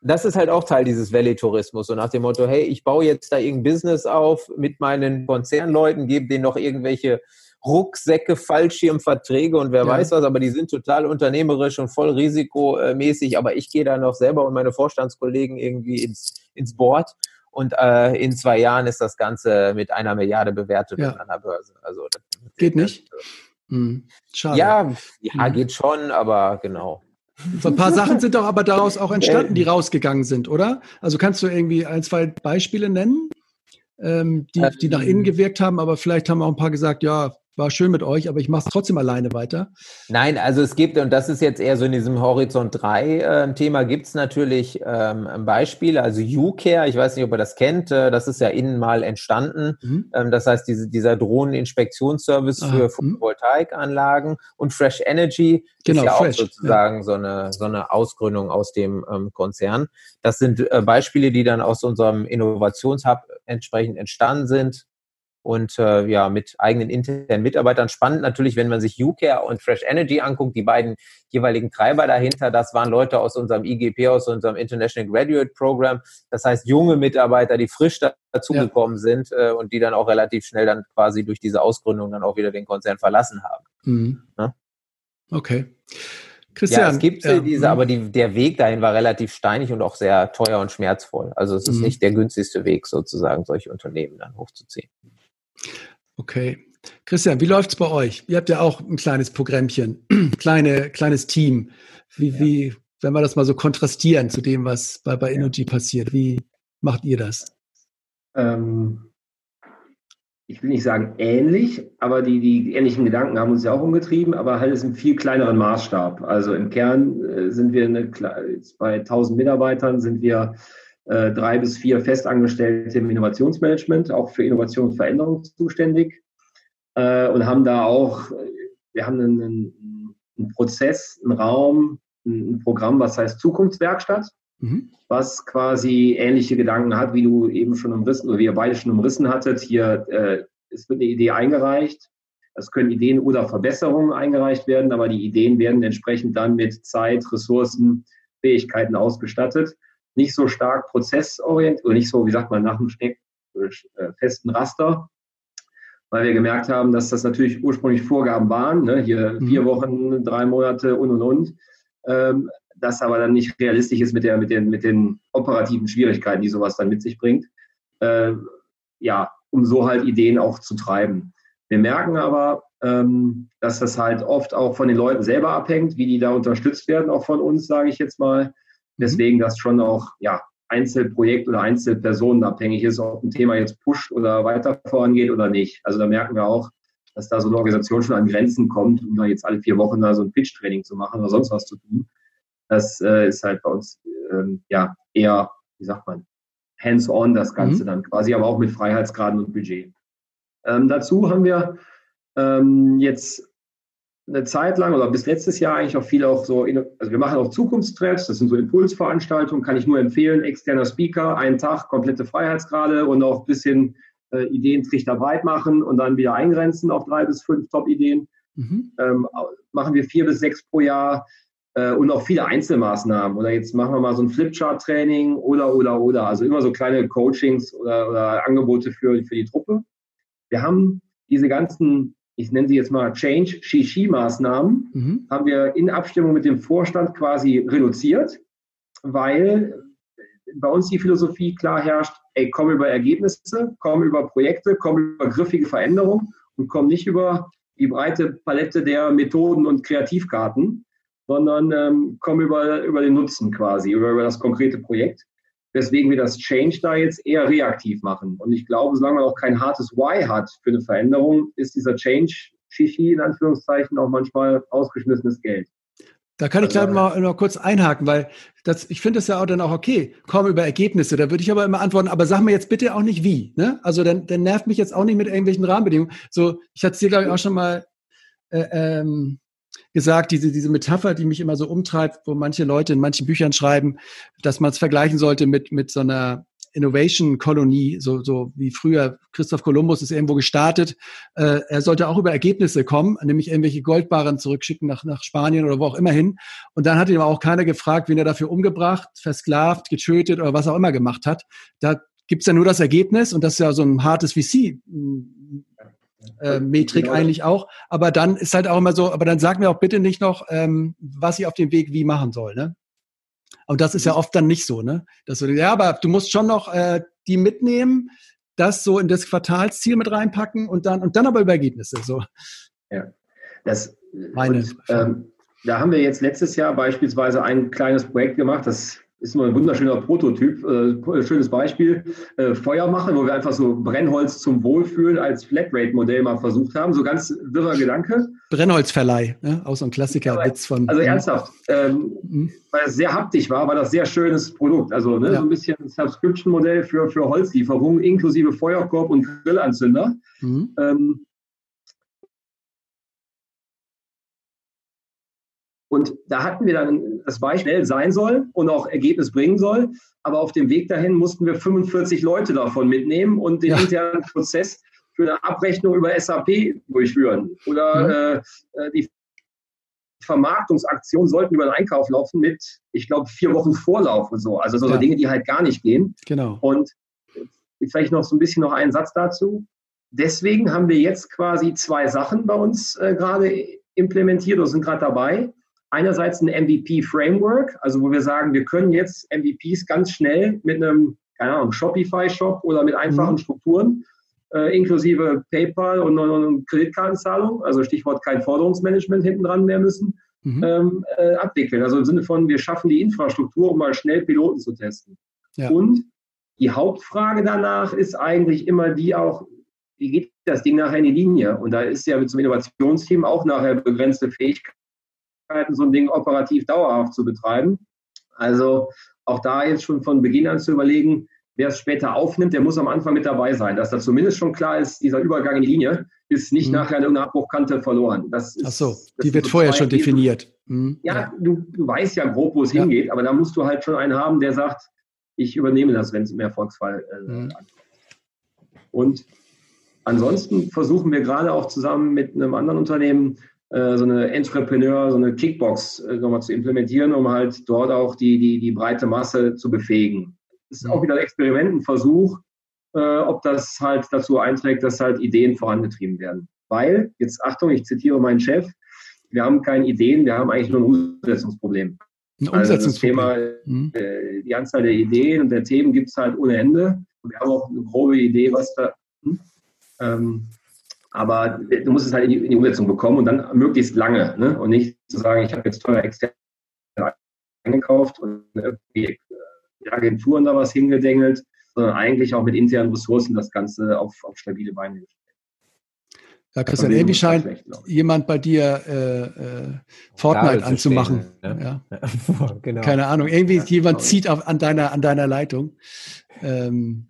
Das ist halt auch Teil dieses Valley-Tourismus. So nach dem Motto, hey, ich baue jetzt da irgendein Business auf mit meinen Konzernleuten, gebe denen noch irgendwelche Rucksäcke, Fallschirmverträge und wer ja. weiß was, aber die sind total unternehmerisch und voll risikomäßig. Aber ich gehe da noch selber und meine Vorstandskollegen irgendwie ins, ins Board. Und äh, in zwei Jahren ist das Ganze mit einer Milliarde bewertet ja. an der Börse. Also geht nicht. Hm. Schade. Ja, ja, hm. geht schon, aber genau. So ein paar Sachen sind doch aber daraus auch entstanden, die rausgegangen sind, oder? Also kannst du irgendwie ein, zwei Beispiele nennen, ähm, die, die nach innen ähm. gewirkt haben, aber vielleicht haben auch ein paar gesagt, ja, war schön mit euch, aber ich mache es trotzdem alleine weiter. Nein, also es gibt, und das ist jetzt eher so in diesem Horizont 3 äh, Thema, gibt es natürlich ähm, ein Beispiel, also UCare, ich weiß nicht, ob ihr das kennt, äh, das ist ja innen mal entstanden. Mhm. Ähm, das heißt, diese, dieser Drohneninspektionsservice für mhm. Photovoltaikanlagen und Fresh Energy genau, ist ja Fresh, auch sozusagen ja. so, eine, so eine Ausgründung aus dem ähm, Konzern. Das sind äh, Beispiele, die dann aus unserem Innovationshub entsprechend entstanden sind und äh, ja, mit eigenen internen Mitarbeitern. Spannend natürlich, wenn man sich UCare und Fresh Energy anguckt, die beiden jeweiligen Treiber dahinter, das waren Leute aus unserem IGP, aus unserem International Graduate Program. Das heißt, junge Mitarbeiter, die frisch dazugekommen ja. sind äh, und die dann auch relativ schnell dann quasi durch diese Ausgründung dann auch wieder den Konzern verlassen haben. Mhm. Ja? Okay. Christian, ja, es gibt ja. diese, mhm. aber die, der Weg dahin war relativ steinig und auch sehr teuer und schmerzvoll. Also es ist mhm. nicht der günstigste Weg, sozusagen solche Unternehmen dann hochzuziehen. Okay. Christian, wie läuft es bei euch? Ihr habt ja auch ein kleines Programmchen, kleine, kleines Team. Wie, ja. wie, wenn wir das mal so kontrastieren zu dem, was bei, bei Energy passiert, wie macht ihr das? Ähm, ich will nicht sagen ähnlich, aber die, die ähnlichen Gedanken haben uns ja auch umgetrieben, aber halt ist ein viel kleineren Maßstab. Also im Kern äh, sind wir eine, bei 1000 Mitarbeitern sind wir äh, drei bis vier Festangestellte im Innovationsmanagement, auch für Innovation und Veränderung zuständig äh, und haben da auch, wir haben einen, einen Prozess, einen Raum, ein Programm, was heißt Zukunftswerkstatt, mhm. was quasi ähnliche Gedanken hat, wie du eben schon umrissen oder wie ihr beide schon umrissen hattet. Hier, äh, es wird eine Idee eingereicht. Es können Ideen oder Verbesserungen eingereicht werden, aber die Ideen werden entsprechend dann mit Zeit, Ressourcen, Fähigkeiten ausgestattet nicht so stark prozessorientiert oder nicht so, wie sagt man, nach einem äh, festen Raster, weil wir gemerkt haben, dass das natürlich ursprünglich Vorgaben waren, ne? hier mhm. vier Wochen, drei Monate und und und, ähm, das aber dann nicht realistisch ist mit, der, mit, den, mit den operativen Schwierigkeiten, die sowas dann mit sich bringt, äh, ja, um so halt Ideen auch zu treiben. Wir merken aber, ähm, dass das halt oft auch von den Leuten selber abhängt, wie die da unterstützt werden, auch von uns, sage ich jetzt mal. Mhm. Deswegen das schon auch ja, Einzelprojekt oder Einzelpersonen abhängig ist, ob ein Thema jetzt pusht oder weiter vorangeht oder nicht. Also da merken wir auch, dass da so eine Organisation schon an Grenzen kommt, um da jetzt alle vier Wochen da so ein Pitch-Training zu machen oder sonst was zu tun. Das äh, ist halt bei uns ähm, ja eher, wie sagt man, hands-on das Ganze mhm. dann quasi, aber auch mit Freiheitsgraden und Budget. Ähm, dazu haben wir ähm, jetzt eine Zeit lang oder bis letztes Jahr eigentlich auch viel auch so, also wir machen auch Zukunftstreffs, das sind so Impulsveranstaltungen, kann ich nur empfehlen, externer Speaker, einen Tag, komplette Freiheitsgrade und auch ein bisschen äh, Ideentrichter breit machen und dann wieder eingrenzen auf drei bis fünf Top-Ideen. Mhm. Ähm, machen wir vier bis sechs pro Jahr äh, und auch viele Einzelmaßnahmen. Oder jetzt machen wir mal so ein Flipchart-Training oder, oder, oder. Also immer so kleine Coachings oder, oder Angebote für, für die Truppe. Wir haben diese ganzen ich nenne sie jetzt mal Change Shishi-Maßnahmen, mhm. haben wir in Abstimmung mit dem Vorstand quasi reduziert, weil bei uns die Philosophie klar herrscht, ey, komm über Ergebnisse, komm über Projekte, komm über griffige Veränderungen und komm nicht über die breite Palette der Methoden und Kreativkarten, sondern ähm, komm über, über den Nutzen quasi, über, über das konkrete Projekt weswegen wir das Change da jetzt eher reaktiv machen. Und ich glaube, solange man auch kein hartes Why hat für eine Veränderung, ist dieser Change Shishi in Anführungszeichen auch manchmal ausgeschmissenes Geld. Da kann ich gleich mal noch kurz einhaken, weil das, ich finde es ja auch dann auch okay, komm über Ergebnisse. Da würde ich aber immer antworten, aber sag mir jetzt bitte auch nicht wie. Ne? Also dann, dann nervt mich jetzt auch nicht mit irgendwelchen Rahmenbedingungen. So, ich hatte es dir, glaube ich, auch schon mal äh, ähm, gesagt, diese, diese Metapher, die mich immer so umtreibt, wo manche Leute in manchen Büchern schreiben, dass man es vergleichen sollte mit, mit so einer Innovation-Kolonie, so, so wie früher Christoph Kolumbus ist irgendwo gestartet. Äh, er sollte auch über Ergebnisse kommen, nämlich irgendwelche Goldbarren zurückschicken nach, nach Spanien oder wo auch immer hin. Und dann hat ihn aber auch keiner gefragt, wen er dafür umgebracht, versklavt, getötet oder was auch immer gemacht hat. Da gibt's ja nur das Ergebnis und das ist ja so ein hartes VC äh, Metrik genau. eigentlich auch. Aber dann ist halt auch immer so, aber dann sag mir auch bitte nicht noch, ähm, was ich auf dem Weg wie machen soll, ne? Und das ist ja oft dann nicht so, ne? Dass du, ja, aber du musst schon noch äh, die mitnehmen, das so in das Quartalsziel mit reinpacken und dann und dann aber über Ergebnisse. So. Ja, das meine. Und, ähm, da haben wir jetzt letztes Jahr beispielsweise ein kleines Projekt gemacht, das ist nur ein wunderschöner Prototyp, äh, schönes Beispiel. Äh, Feuer machen, wo wir einfach so Brennholz zum Wohlfühlen als Flatrate-Modell mal versucht haben. So ganz wirrer Gedanke. Brennholzverleih, ne? auch so ein Klassiker-Witz von. Also ernsthaft, ähm, mhm. weil es sehr haptisch war, war das sehr schönes Produkt. Also ne, ja. so ein bisschen Subscription-Modell für, für Holzlieferungen inklusive Feuerkorb und Grillanzünder. Mhm. Ähm, Und da hatten wir dann das Beispiel schnell sein soll und auch Ergebnis bringen soll. Aber auf dem Weg dahin mussten wir 45 Leute davon mitnehmen und den ja. internen Prozess für eine Abrechnung über SAP durchführen. Oder mhm. äh, die Vermarktungsaktion sollten über den Einkauf laufen mit, ich glaube, vier Wochen Vorlauf und so. Also so ja. Dinge, die halt gar nicht gehen. Genau. Und vielleicht noch so ein bisschen noch einen Satz dazu. Deswegen haben wir jetzt quasi zwei Sachen bei uns äh, gerade implementiert oder sind gerade dabei einerseits ein MVP-Framework, also wo wir sagen, wir können jetzt MVPs ganz schnell mit einem, keine Ahnung, Shopify-Shop oder mit einfachen mhm. Strukturen, äh, inklusive PayPal und, und, Kreditkartenzahlung, also Stichwort kein Forderungsmanagement hinten dran mehr müssen, mhm. ähm, äh, abwickeln. Also im Sinne von, wir schaffen die Infrastruktur, um mal schnell Piloten zu testen. Ja. Und die Hauptfrage danach ist eigentlich immer die auch, wie geht das Ding nachher in die Linie? Und da ist ja einem Innovationsteam auch nachher begrenzte Fähigkeit so ein Ding operativ dauerhaft zu betreiben. Also auch da jetzt schon von Beginn an zu überlegen, wer es später aufnimmt, der muss am Anfang mit dabei sein, dass da zumindest schon klar ist, dieser Übergang in die Linie ist nicht mhm. nachher in irgendeiner Abbruchkante verloren. Das ist, Ach so, die wird so vorher schon definiert. Mhm. Ja, ja. Du, du weißt ja grob, wo es ja. hingeht, aber da musst du halt schon einen haben, der sagt, ich übernehme das, wenn es im Erfolgsfall äh, mhm. Und ansonsten versuchen wir gerade auch zusammen mit einem anderen Unternehmen so eine Entrepreneur, so eine Kickbox äh, nochmal zu implementieren, um halt dort auch die, die, die breite Masse zu befähigen. Das ist auch wieder ein Experiment, ein Versuch, äh, ob das halt dazu einträgt, dass halt Ideen vorangetrieben werden. Weil, jetzt Achtung, ich zitiere meinen Chef, wir haben keine Ideen, wir haben eigentlich nur ein Umsetzungsproblem. Ein Umsetzungsproblem. Also das Thema, mhm. äh, die Anzahl der Ideen und der Themen gibt es halt ohne Ende. Und wir haben auch eine grobe Idee, was da. Hm? Ähm, aber du musst es halt in die, in die Umsetzung bekommen und dann möglichst lange. Ne? Und nicht zu sagen, ich habe jetzt teuer extern eingekauft und irgendwie äh, die Agenturen da was hingedengelt, sondern eigentlich auch mit internen Ressourcen das Ganze auf, auf stabile Beine gestellt. Ja, Christian, irgendwie scheint schlecht, jemand bei dir äh, äh, Fortnite anzumachen. Stehen, ne? ja. genau. Keine Ahnung, irgendwie ja, jemand zieht auf, an, deiner, an deiner Leitung. Ähm,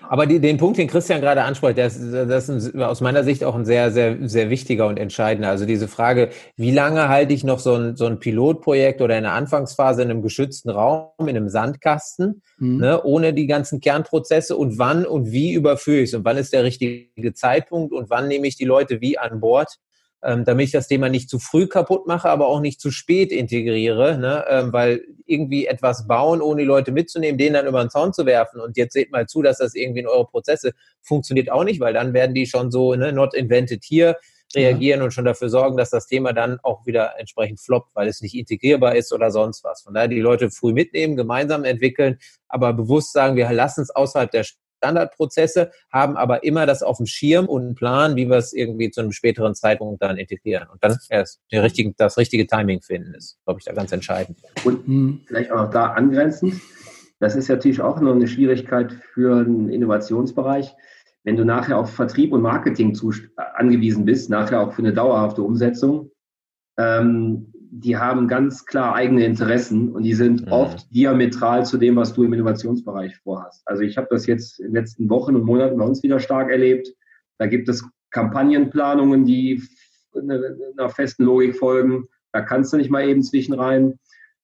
aber die, den Punkt, den Christian gerade anspricht, das, das ist aus meiner Sicht auch ein sehr, sehr, sehr wichtiger und entscheidender. Also diese Frage, wie lange halte ich noch so ein, so ein Pilotprojekt oder in der Anfangsphase in einem geschützten Raum, in einem Sandkasten, mhm. ne, ohne die ganzen Kernprozesse und wann und wie überführe ich es und wann ist der richtige Zeitpunkt und wann nehme ich die Leute wie an Bord, ähm, damit ich das Thema nicht zu früh kaputt mache, aber auch nicht zu spät integriere, ne? ähm, weil irgendwie etwas bauen, ohne die Leute mitzunehmen, denen dann über den Zaun zu werfen und jetzt seht mal zu, dass das irgendwie in eure Prozesse funktioniert auch nicht, weil dann werden die schon so ne, not invented here reagieren ja. und schon dafür sorgen, dass das Thema dann auch wieder entsprechend floppt, weil es nicht integrierbar ist oder sonst was. Von daher die Leute früh mitnehmen, gemeinsam entwickeln, aber bewusst sagen, wir lassen es außerhalb der Standardprozesse, haben aber immer das auf dem Schirm und einen Plan, wie wir es irgendwie zu einem späteren Zeitpunkt dann integrieren. Und dann erst die richtigen, das richtige Timing finden, ist, glaube ich, da ganz entscheidend. Und vielleicht auch da angrenzend, das ist natürlich auch noch eine Schwierigkeit für einen Innovationsbereich. Wenn du nachher auf Vertrieb und Marketing zu, angewiesen bist, nachher auch für eine dauerhafte Umsetzung, ähm, die haben ganz klar eigene Interessen und die sind mhm. oft diametral zu dem, was du im Innovationsbereich vorhast. Also ich habe das jetzt in den letzten Wochen und Monaten bei uns wieder stark erlebt. Da gibt es Kampagnenplanungen, die einer festen Logik folgen. Da kannst du nicht mal eben zwischen rein.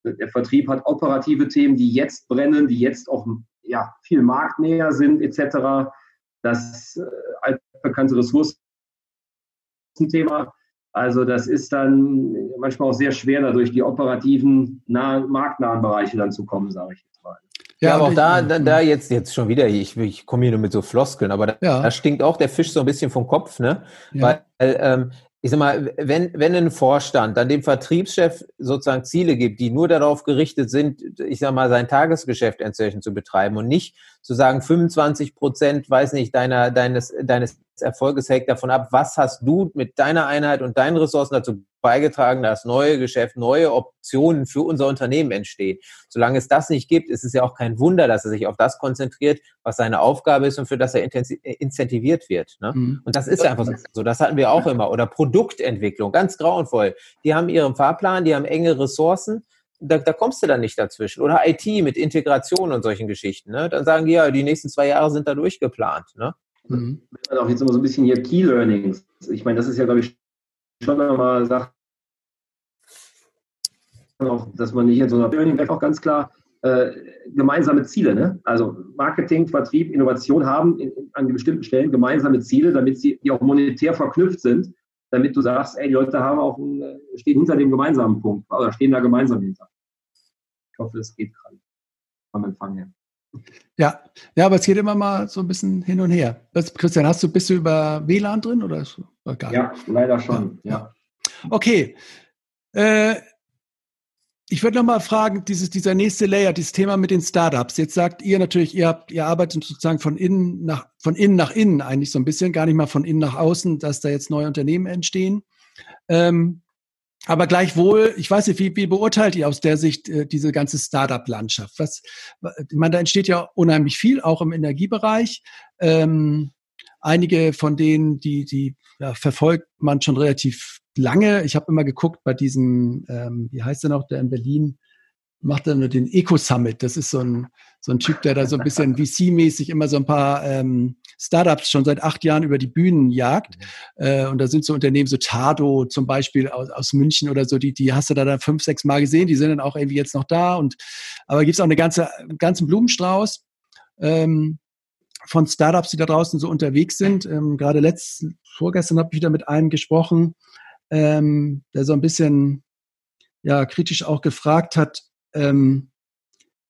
Der Vertrieb hat operative Themen, die jetzt brennen, die jetzt auch ja, viel marktnäher sind, etc. Das äh, altbekannte Ressourcenthema also das ist dann manchmal auch sehr schwer, da durch die operativen, nahen, marktnahen Bereiche dann zu kommen, sage ich jetzt mal. Ja, aber auch da, da, da jetzt, jetzt schon wieder, ich, ich komme hier nur mit so Floskeln, aber da, ja. da stinkt auch der Fisch so ein bisschen vom Kopf, ne? Ja. Weil ähm, ich sag mal, wenn, wenn ein Vorstand dann dem Vertriebschef sozusagen Ziele gibt, die nur darauf gerichtet sind, ich sag mal, sein Tagesgeschäft inzwischen zu betreiben und nicht zu sagen, 25 Prozent, weiß nicht, deiner, deines, deines Erfolges hängt davon ab, was hast du mit deiner Einheit und deinen Ressourcen dazu beigetragen, dass neue Geschäft, neue Optionen für unser Unternehmen entstehen. Solange es das nicht gibt, ist es ja auch kein Wunder, dass er sich auf das konzentriert, was seine Aufgabe ist und für das er incentiviert wird. Ne? Mhm. Und das ist einfach so. Das hatten wir auch immer. Oder Produktentwicklung, ganz grauenvoll. Die haben ihren Fahrplan, die haben enge Ressourcen. Da, da, kommst du dann nicht dazwischen. Oder IT mit Integration und solchen Geschichten. Ne? Dann sagen die ja, die nächsten zwei Jahre sind da durchgeplant. Ne? Mhm. Auch jetzt immer so ein bisschen hier Key Learnings. Ich meine, das ist ja, glaube ich, schon einmal Sache, auch, dass man nicht in so einer Learning auch ganz klar äh, gemeinsame Ziele, ne? also Marketing, Vertrieb, Innovation haben in, in, an bestimmten Stellen gemeinsame Ziele, damit sie die auch monetär verknüpft sind, damit du sagst, ey, die Leute haben auch ein, äh, stehen hinter dem gemeinsamen Punkt oder stehen da gemeinsam hinter. Ich hoffe, das geht gerade vom Empfang her. Ja, ja, aber es geht immer mal so ein bisschen hin und her. Christian, hast du, bist du über WLAN drin oder gar Ja, leider schon, ja. ja. Okay. Äh, ich würde noch mal fragen, dieses, dieser nächste Layer, dieses Thema mit den Startups. Jetzt sagt ihr natürlich, ihr habt, ihr arbeitet sozusagen von innen nach, von innen nach innen eigentlich so ein bisschen, gar nicht mal von innen nach außen, dass da jetzt neue Unternehmen entstehen. Ähm, aber gleichwohl, ich weiß nicht, wie, wie beurteilt ihr aus der Sicht äh, diese ganze Startup-Landschaft? Was, ich meine, da entsteht ja unheimlich viel, auch im Energiebereich. Ähm, einige von denen, die, die ja, verfolgt man schon relativ lange. Ich habe immer geguckt bei diesem, ähm, wie heißt der noch, der in Berlin macht nur den Eco Summit. Das ist so ein, so ein Typ, der da so ein bisschen VC-mäßig immer so ein paar ähm, Startups schon seit acht Jahren über die Bühnen jagt. Mhm. Äh, und da sind so Unternehmen, so Tado zum Beispiel aus, aus München oder so, die, die hast du da dann fünf, sechs Mal gesehen, die sind dann auch irgendwie jetzt noch da. Und aber gibt's auch eine ganze, einen ganzen Blumenstrauß. Ähm, von Startups, die da draußen so unterwegs sind. Ähm, gerade letzt, vorgestern habe ich wieder mit einem gesprochen, ähm, der so ein bisschen ja kritisch auch gefragt hat, ähm,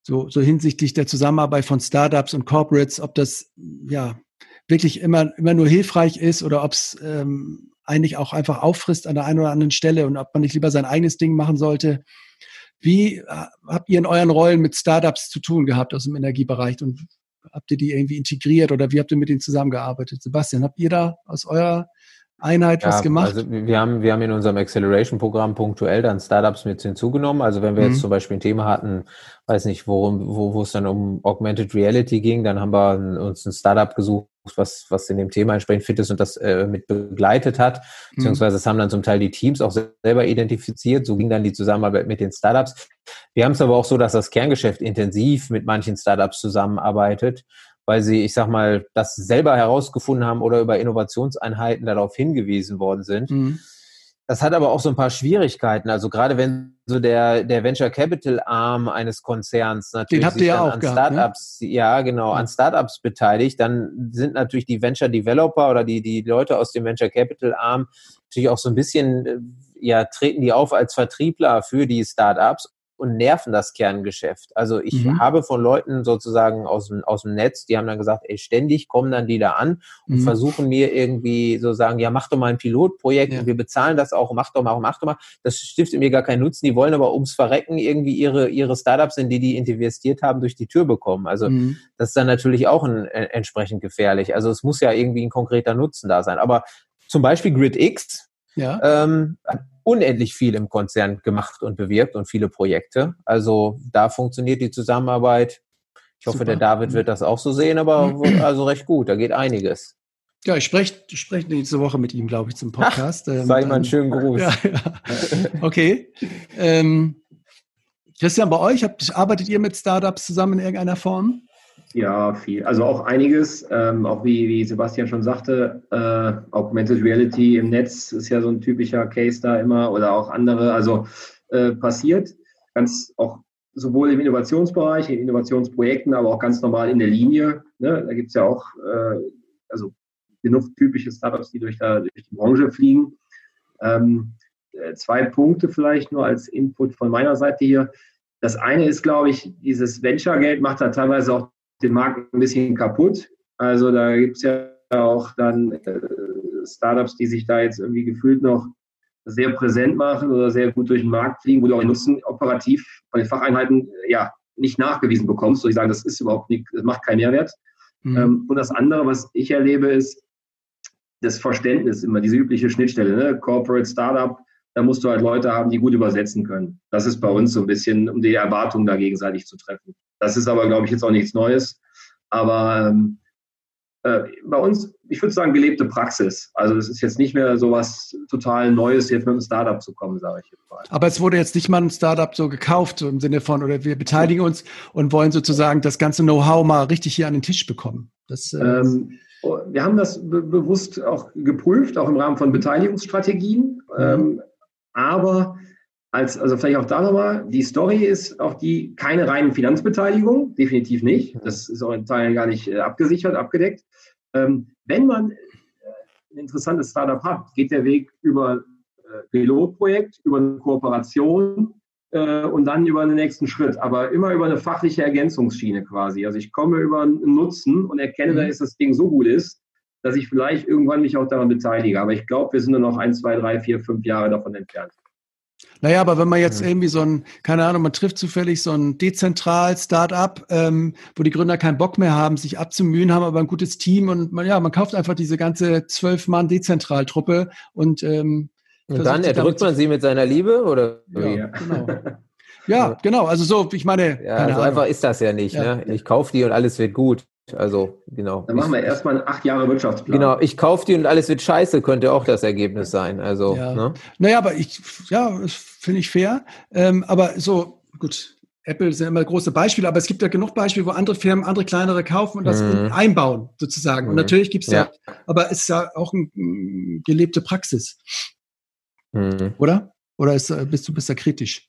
so, so hinsichtlich der Zusammenarbeit von Startups und Corporates, ob das ja wirklich immer, immer nur hilfreich ist oder ob es ähm, eigentlich auch einfach auffrisst an der einen oder anderen Stelle und ob man nicht lieber sein eigenes Ding machen sollte. Wie äh, habt ihr in euren Rollen mit Startups zu tun gehabt aus dem Energiebereich und habt ihr die irgendwie integriert oder wie habt ihr mit denen zusammengearbeitet? Sebastian, habt ihr da aus eurer Einheit ja, was gemacht? Also wir haben, wir haben in unserem Acceleration-Programm punktuell dann Startups mit hinzugenommen. Also wenn wir mhm. jetzt zum Beispiel ein Thema hatten, weiß nicht, worum, wo, wo es dann um Augmented Reality ging, dann haben wir uns ein Startup gesucht, was, was in dem Thema entsprechend fit ist und das äh, mit begleitet hat. Mhm. Beziehungsweise es haben dann zum Teil die Teams auch selber identifiziert. So ging dann die Zusammenarbeit mit den Startups. Wir haben es aber auch so, dass das Kerngeschäft intensiv mit manchen Startups zusammenarbeitet weil sie, ich sag mal, das selber herausgefunden haben oder über Innovationseinheiten darauf hingewiesen worden sind. Mhm. Das hat aber auch so ein paar Schwierigkeiten. Also gerade wenn so der, der Venture Capital Arm eines Konzerns natürlich sich dann an gehabt, ne? Startups, ne? ja genau, ja. an Startups beteiligt, dann sind natürlich die Venture Developer oder die, die Leute aus dem Venture Capital Arm natürlich auch so ein bisschen, äh, ja, treten die auf als Vertriebler für die Startups und nerven das Kerngeschäft. Also ich mhm. habe von Leuten sozusagen aus dem, aus dem Netz, die haben dann gesagt, ey, ständig kommen dann die da an und mhm. versuchen mir irgendwie so sagen, ja, mach doch mal ein Pilotprojekt ja. und wir bezahlen das auch, mach doch mal, mach doch mal. Das stiftet mir gar keinen Nutzen. Die wollen aber ums Verrecken irgendwie ihre, ihre Startups, in die die investiert haben, durch die Tür bekommen. Also mhm. das ist dann natürlich auch ein, äh, entsprechend gefährlich. Also es muss ja irgendwie ein konkreter Nutzen da sein. Aber zum Beispiel GridX, ja. ähm, unendlich viel im Konzern gemacht und bewirkt und viele Projekte. Also da funktioniert die Zusammenarbeit. Ich hoffe, Super. der David wird das auch so sehen, aber also recht gut, da geht einiges. Ja, ich spreche sprech nächste Woche mit ihm, glaube ich, zum Podcast. Ähm, Sag ich mal einen schönen Gruß. Ja, ja. Okay. ähm, Christian, bei euch habt, arbeitet ihr mit Startups zusammen in irgendeiner Form? Ja, viel. Also auch einiges, ähm, auch wie, wie Sebastian schon sagte, äh, Augmented Reality im Netz ist ja so ein typischer Case da immer oder auch andere. Also äh, passiert ganz auch sowohl im Innovationsbereich, in Innovationsprojekten, aber auch ganz normal in der Linie. Ne? Da gibt es ja auch äh, also genug typische Startups, die durch, da, durch die Branche fliegen. Ähm, äh, zwei Punkte vielleicht nur als Input von meiner Seite hier. Das eine ist, glaube ich, dieses Venture-Geld macht da teilweise auch den Markt ein bisschen kaputt. Also da gibt es ja auch dann äh, Startups, die sich da jetzt irgendwie gefühlt noch sehr präsent machen oder sehr gut durch den Markt fliegen, wo du auch den Nutzen operativ von den Facheinheiten äh, ja nicht nachgewiesen bekommst. So ich sagen, das ist überhaupt nicht, das macht keinen Mehrwert. Mhm. Ähm, und das andere, was ich erlebe, ist, das Verständnis immer, diese übliche Schnittstelle, ne? Corporate Startup, da musst du halt Leute haben, die gut übersetzen können. Das ist bei uns so ein bisschen, um die Erwartungen da gegenseitig zu treffen. Das ist aber, glaube ich, jetzt auch nichts Neues. Aber ähm, äh, bei uns, ich würde sagen, gelebte Praxis. Also es ist jetzt nicht mehr so was total Neues, jetzt mit einem Startup zu kommen, sage ich jetzt mal. Aber es wurde jetzt nicht mal ein Startup so gekauft, so im Sinne von, oder wir beteiligen uns und wollen sozusagen das ganze Know-how mal richtig hier an den Tisch bekommen. Das, äh, ähm, wir haben das be bewusst auch geprüft, auch im Rahmen von Beteiligungsstrategien. Mhm. Ähm, aber als, also vielleicht auch da nochmal, die Story ist auch die, keine reinen Finanzbeteiligung, definitiv nicht. Das ist auch in Teilen gar nicht äh, abgesichert, abgedeckt. Ähm, wenn man äh, ein interessantes Startup hat, geht der Weg über äh, Pilotprojekt, über eine Kooperation äh, und dann über den nächsten Schritt, aber immer über eine fachliche Ergänzungsschiene quasi. Also ich komme über einen Nutzen und erkenne, mhm. dass das Ding so gut ist, dass ich vielleicht irgendwann mich auch daran beteilige. Aber ich glaube, wir sind nur noch ein, zwei, drei, vier, fünf Jahre davon entfernt. Naja, aber wenn man jetzt irgendwie so ein, keine Ahnung, man trifft zufällig so ein dezentral Start-up, ähm, wo die Gründer keinen Bock mehr haben, sich abzumühen, haben aber ein gutes Team und man, ja, man kauft einfach diese ganze zwölf Mann Dezentraltruppe und ähm, und dann erdrückt man sie mit seiner Liebe oder? Ja, genau. Ja, genau. Also so, ich meine. Ja, so einfach ist das ja nicht. Ja. Ne? Ich kaufe die und alles wird gut. Also, genau. Dann machen wir erstmal einen acht Jahre Wirtschaftsplan. Genau, ich kaufe die und alles wird scheiße, könnte auch das Ergebnis sein. Also, ja. Ne? Naja, aber ich, ja, finde ich fair. Ähm, aber so, gut, Apple sind immer große Beispiele, aber es gibt ja genug Beispiele, wo andere Firmen andere kleinere kaufen und das mhm. einbauen, sozusagen. Mhm. Und natürlich gibt es ja. ja, aber es ist ja auch eine gelebte Praxis. Mhm. Oder? Oder ist, bist du bist da kritisch?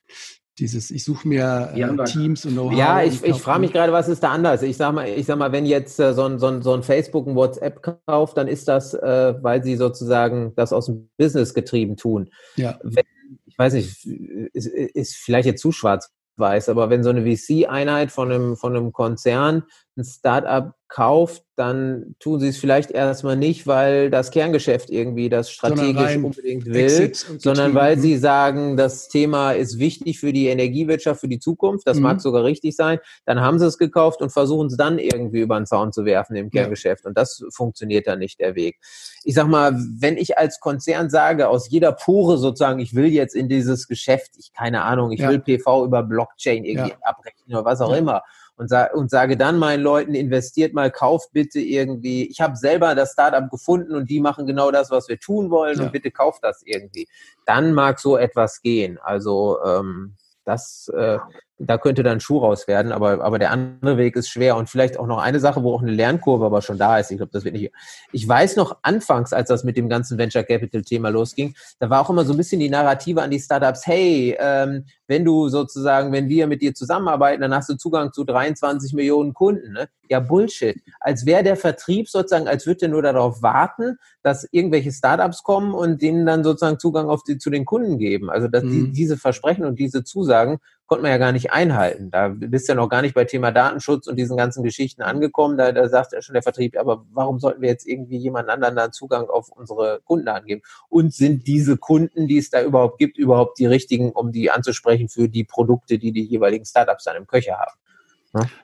Dieses, ich suche mir äh, Teams und Know-how. Ja, ich, ich frage mich gerade, was ist da anders? Ich sag mal, ich sag mal, wenn jetzt äh, so, ein, so, ein, so ein Facebook ein WhatsApp kauft, dann ist das, äh, weil sie sozusagen das aus dem Business getrieben tun. Ja. Wenn, ich weiß nicht, ist, ist vielleicht jetzt zu schwarz-weiß, aber wenn so eine VC-Einheit von einem, von einem Konzern ein Startup kauft, dann tun sie es vielleicht erstmal nicht, weil das Kerngeschäft irgendwie das strategisch unbedingt will, sondern weil sie sagen, das Thema ist wichtig für die Energiewirtschaft, für die Zukunft. Das mhm. mag sogar richtig sein. Dann haben sie es gekauft und versuchen es dann irgendwie über den Zaun zu werfen im Kerngeschäft. Ja. Und das funktioniert dann nicht der Weg. Ich sag mal, wenn ich als Konzern sage, aus jeder Pore sozusagen, ich will jetzt in dieses Geschäft, ich keine Ahnung, ich ja. will PV über Blockchain irgendwie ja. abrechnen oder was auch immer und, sa und sage dann meinen Leuten, investiert mal, kauft bitte irgendwie. Ich habe selber das Startup gefunden und die machen genau das, was wir tun wollen ja. und bitte kauft das irgendwie. Dann mag so etwas gehen. Also ähm, das, äh, da könnte dann Schuh raus werden, aber, aber der andere Weg ist schwer. Und vielleicht auch noch eine Sache, wo auch eine Lernkurve aber schon da ist. Ich glaube, das wird nicht. Ich weiß noch anfangs, als das mit dem ganzen Venture Capital Thema losging, da war auch immer so ein bisschen die Narrative an die Startups, hey, ähm, wenn du sozusagen, wenn wir mit dir zusammenarbeiten, dann hast du Zugang zu 23 Millionen Kunden. Ne? Ja, Bullshit. Als wäre der Vertrieb sozusagen, als würde er nur darauf warten, dass irgendwelche Startups kommen und denen dann sozusagen Zugang auf die, zu den Kunden geben. Also dass mhm. die, diese Versprechen und diese Zusagen konnte man ja gar nicht einhalten. Da bist du ja noch gar nicht bei Thema Datenschutz und diesen ganzen Geschichten angekommen. Da, da sagt ja schon der Vertrieb, aber warum sollten wir jetzt irgendwie jemand anderen da Zugang auf unsere Kunden angeben? Und sind diese Kunden, die es da überhaupt gibt, überhaupt die richtigen, um die anzusprechen für die Produkte, die die jeweiligen Startups dann im Köcher haben?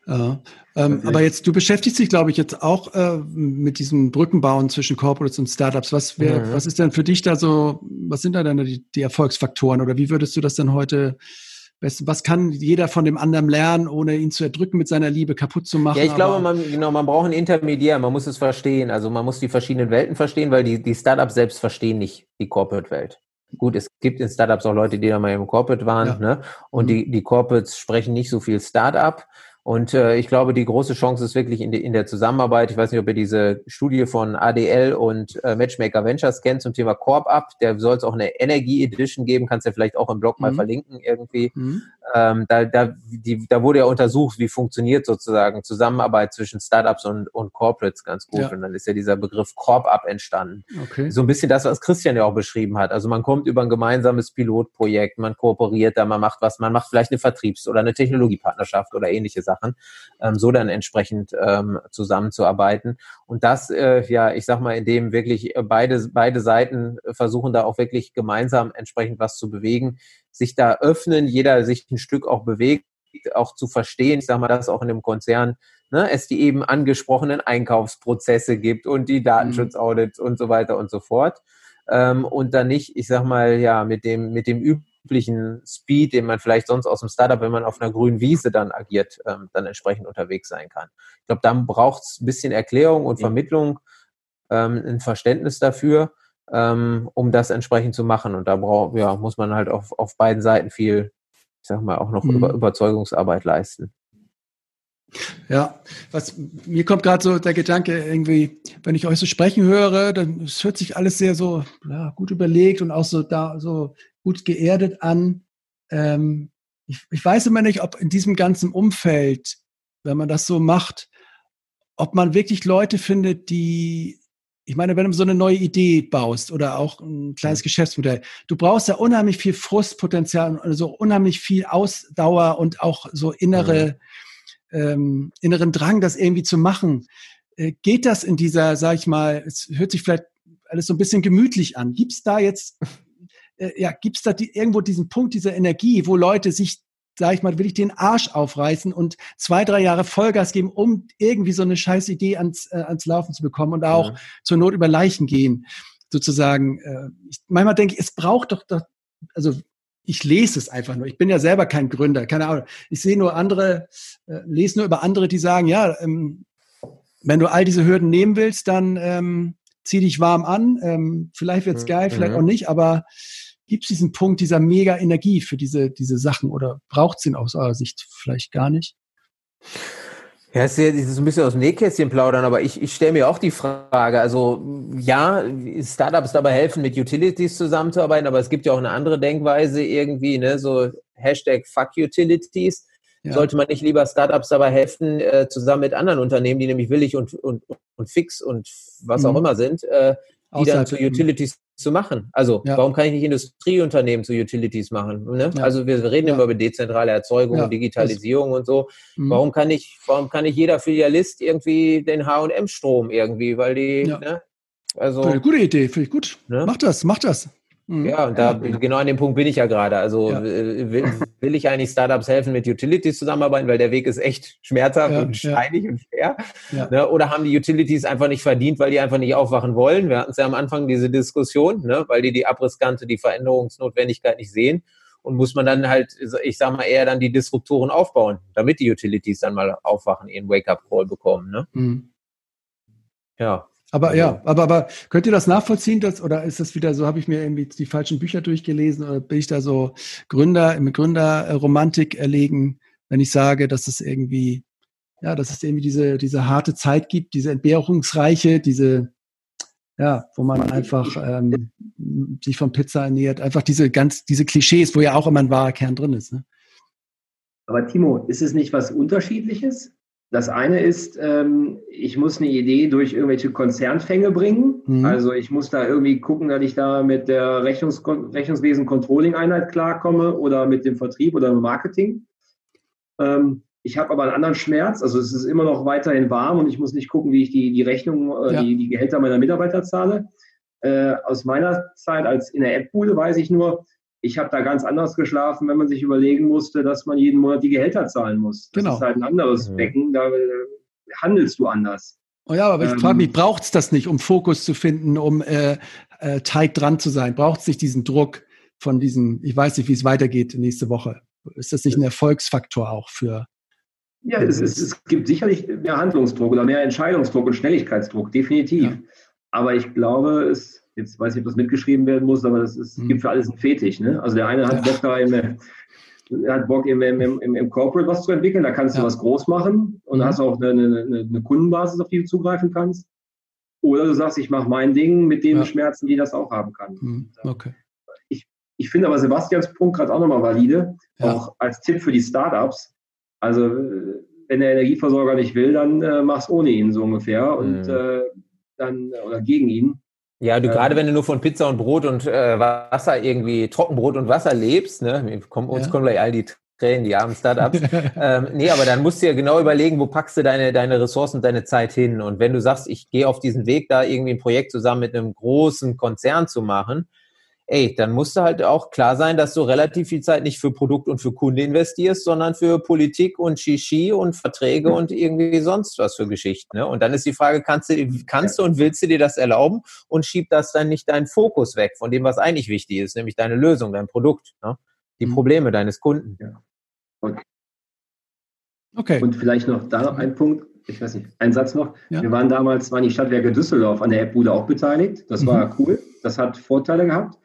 Ja. Ähm, aber jetzt, du beschäftigst dich, glaube ich, jetzt auch äh, mit diesem Brückenbauen zwischen Corporates und Startups. Was, wär, mhm. was ist denn für dich da so, was sind da denn die, die Erfolgsfaktoren oder wie würdest du das denn heute was kann jeder von dem anderen lernen, ohne ihn zu erdrücken mit seiner Liebe kaputt zu machen? Ja, ich glaube, man, genau, man braucht einen Intermediär, man muss es verstehen. Also man muss die verschiedenen Welten verstehen, weil die, die Startups selbst verstehen nicht die Corporate-Welt. Gut, es gibt in Startups auch Leute, die da mal im Corporate waren, ja. ne? Und mhm. die, die Corporates sprechen nicht so viel Startup. Und äh, ich glaube, die große Chance ist wirklich in, de, in der Zusammenarbeit. Ich weiß nicht, ob ihr diese Studie von ADL und äh, Matchmaker Ventures kennt zum Thema Corp Up. Der soll es auch eine Energie Edition geben. Kannst du ja vielleicht auch im Blog mhm. mal verlinken irgendwie. Mhm. Ähm, da, da, die, da wurde ja untersucht, wie funktioniert sozusagen Zusammenarbeit zwischen Startups und, und Corporates ganz gut. Ja. Und dann ist ja dieser Begriff Corp Up entstanden. Okay. So ein bisschen das, was Christian ja auch beschrieben hat. Also man kommt über ein gemeinsames Pilotprojekt, man kooperiert da, man macht was, man macht vielleicht eine Vertriebs- oder eine Technologiepartnerschaft oder ähnliche Sachen. Sachen, ähm, so dann entsprechend ähm, zusammenzuarbeiten. Und das, äh, ja, ich sag mal, indem wirklich beide, beide Seiten versuchen da auch wirklich gemeinsam entsprechend was zu bewegen, sich da öffnen, jeder sich ein Stück auch bewegt, auch zu verstehen, ich sag mal, dass auch in dem Konzern ne, es die eben angesprochenen Einkaufsprozesse gibt und die Datenschutzaudits und so weiter und so fort. Ähm, und dann nicht, ich sag mal, ja, mit dem, mit dem üblichen Speed, den man vielleicht sonst aus dem Startup, wenn man auf einer grünen Wiese dann agiert, ähm, dann entsprechend unterwegs sein kann. Ich glaube, dann braucht es ein bisschen Erklärung und Vermittlung, ähm, ein Verständnis dafür, ähm, um das entsprechend zu machen. Und da braucht, ja, muss man halt auf, auf beiden Seiten viel, ich sag mal, auch noch mhm. über, Überzeugungsarbeit leisten. Ja, was mir kommt gerade so der Gedanke irgendwie, wenn ich euch so sprechen höre, dann es hört sich alles sehr so ja, gut überlegt und auch so da so gut geerdet an. Ähm, ich, ich weiß immer nicht, ob in diesem ganzen Umfeld, wenn man das so macht, ob man wirklich Leute findet, die ich meine, wenn du so eine neue Idee baust oder auch ein kleines Geschäftsmodell, du brauchst ja unheimlich viel Frustpotenzial, also unheimlich viel Ausdauer und auch so innere, ähm, inneren Drang, das irgendwie zu machen. Äh, geht das in dieser, sag ich mal, es hört sich vielleicht alles so ein bisschen gemütlich an. Gibt es da jetzt, äh, ja, gibt es da die, irgendwo diesen Punkt dieser Energie, wo Leute sich sag ich mal, will ich den Arsch aufreißen und zwei, drei Jahre Vollgas geben, um irgendwie so eine scheiß Idee ans, äh, ans Laufen zu bekommen und auch ja. zur Not über Leichen gehen, sozusagen. Äh, ich, manchmal denke ich, es braucht doch, doch, also ich lese es einfach nur. Ich bin ja selber kein Gründer, keine Ahnung. Ich sehe nur andere, äh, lese nur über andere, die sagen, ja, ähm, wenn du all diese Hürden nehmen willst, dann ähm, zieh dich warm an. Ähm, vielleicht wird's mhm. geil, vielleicht mhm. auch nicht, aber Gibt es diesen Punkt dieser mega Energie für diese, diese Sachen oder braucht es ihn aus eurer Sicht vielleicht gar nicht? Ja, es ist ein bisschen aus dem Nähkästchen plaudern, aber ich, ich stelle mir auch die Frage, also ja, Startups dabei helfen, mit Utilities zusammenzuarbeiten, aber es gibt ja auch eine andere Denkweise irgendwie, ne, so Hashtag Fuck Utilities. Ja. Sollte man nicht lieber Startups dabei helfen, äh, zusammen mit anderen Unternehmen, die nämlich willig und, und, und fix und was mhm. auch immer sind, äh, die dann zu Utilities zu machen. Also ja. warum kann ich nicht Industrieunternehmen zu Utilities machen? Ne? Ja. Also wir reden ja. immer über dezentrale Erzeugung, Digitalisierung und so. Mhm. Warum kann ich, warum kann nicht jeder Filialist irgendwie den H&M-Strom irgendwie, weil die, ne? Also, gute Idee, finde ich gut. Ne? Mach das, mach das. Mhm. Ja, und da ja. genau an dem Punkt bin ich ja gerade. Also ja. Will, will, ich eigentlich Startups helfen, mit Utilities zusammenarbeiten, weil der Weg ist echt schmerzhaft ja, und steinig und schwer. Ne? Oder haben die Utilities einfach nicht verdient, weil die einfach nicht aufwachen wollen? Wir hatten es ja am Anfang diese Diskussion, ne? weil die die Abrisskante, die Veränderungsnotwendigkeit nicht sehen. Und muss man dann halt, ich sag mal, eher dann die Disruptoren aufbauen, damit die Utilities dann mal aufwachen, ihren Wake-up-Call bekommen. Ne? Mhm. Ja. Aber also, ja, aber, aber könnt ihr das nachvollziehen, dass, oder ist das wieder so, habe ich mir irgendwie die falschen Bücher durchgelesen oder bin ich da so Gründer, im Gründerromantik erlegen, wenn ich sage, dass es irgendwie, ja, dass es irgendwie diese, diese harte Zeit gibt, diese entbehrungsreiche, diese, ja, wo man einfach ähm, sich von Pizza ernährt, einfach diese ganz, diese Klischees, wo ja auch immer ein wahrer Kern drin ist. Ne? Aber Timo, ist es nicht was Unterschiedliches? Das eine ist, ähm, ich muss eine Idee durch irgendwelche Konzernfänge bringen. Mhm. Also ich muss da irgendwie gucken, dass ich da mit der Rechnungs Rechnungswesen-Controlling-Einheit klarkomme oder mit dem Vertrieb oder dem Marketing. Ähm, ich habe aber einen anderen Schmerz. Also es ist immer noch weiterhin warm und ich muss nicht gucken, wie ich die, die Rechnung, äh, ja. die, die Gehälter meiner Mitarbeiter zahle. Äh, aus meiner Zeit als in der App-Bude weiß ich nur, ich habe da ganz anders geschlafen, wenn man sich überlegen musste, dass man jeden Monat die Gehälter zahlen muss. Das genau. ist halt ein anderes mhm. Becken, da äh, handelst du anders. Oh ja, aber ich ähm, frage mich, braucht es das nicht, um Fokus zu finden, um äh, äh, tight dran zu sein? Braucht es nicht diesen Druck von diesem, ich weiß nicht, wie es weitergeht nächste Woche? Ist das nicht ein Erfolgsfaktor auch für? Ja, es, es, es gibt sicherlich mehr Handlungsdruck oder mehr Entscheidungsdruck und Schnelligkeitsdruck, definitiv. Ja. Aber ich glaube, es jetzt weiß ich, ob das mitgeschrieben werden muss, aber es mhm. gibt für alles einen Fetisch. Ne? Also der eine hat Bock da im, hat Bock im, im, im, im Corporate was zu entwickeln, da kannst du was groß machen und mhm. hast auch eine, eine, eine, Kundenbasis, auf die du zugreifen kannst. Oder du sagst, ich mache mein Ding mit den ja. Schmerzen, die das auch haben kann. Mhm. Okay. Ich, ich finde aber Sebastians Punkt gerade auch nochmal valide, ja. auch als Tipp für die Startups. Also wenn der Energieversorger nicht will, dann äh, mach's ohne ihn so ungefähr und mhm. äh, dann oder gegen ihn. Ja, du ähm, gerade wenn du nur von Pizza und Brot und äh, Wasser irgendwie, Trockenbrot und Wasser lebst, ne, komm, uns ja. kommen gleich all die Tränen, die armen Startups. ähm, nee, aber dann musst du ja genau überlegen, wo packst du deine, deine Ressourcen und deine Zeit hin. Und wenn du sagst, ich gehe auf diesen Weg, da irgendwie ein Projekt zusammen mit einem großen Konzern zu machen, ey, dann musst du halt auch klar sein, dass du relativ viel Zeit nicht für Produkt und für Kunde investierst, sondern für Politik und Shishi und Verträge mhm. und irgendwie sonst was für Geschichten. Ne? Und dann ist die Frage, kannst du, kannst du und willst du dir das erlauben und schieb das dann nicht deinen Fokus weg von dem, was eigentlich wichtig ist, nämlich deine Lösung, dein Produkt, ne? die mhm. Probleme deines Kunden. Ja. Okay. okay. Und vielleicht noch da noch ein Punkt, ich weiß nicht, ein Satz noch. Ja. Wir waren damals, waren die Stadtwerke Düsseldorf an der App-Bude auch beteiligt. Das mhm. war cool. Das hat Vorteile gehabt.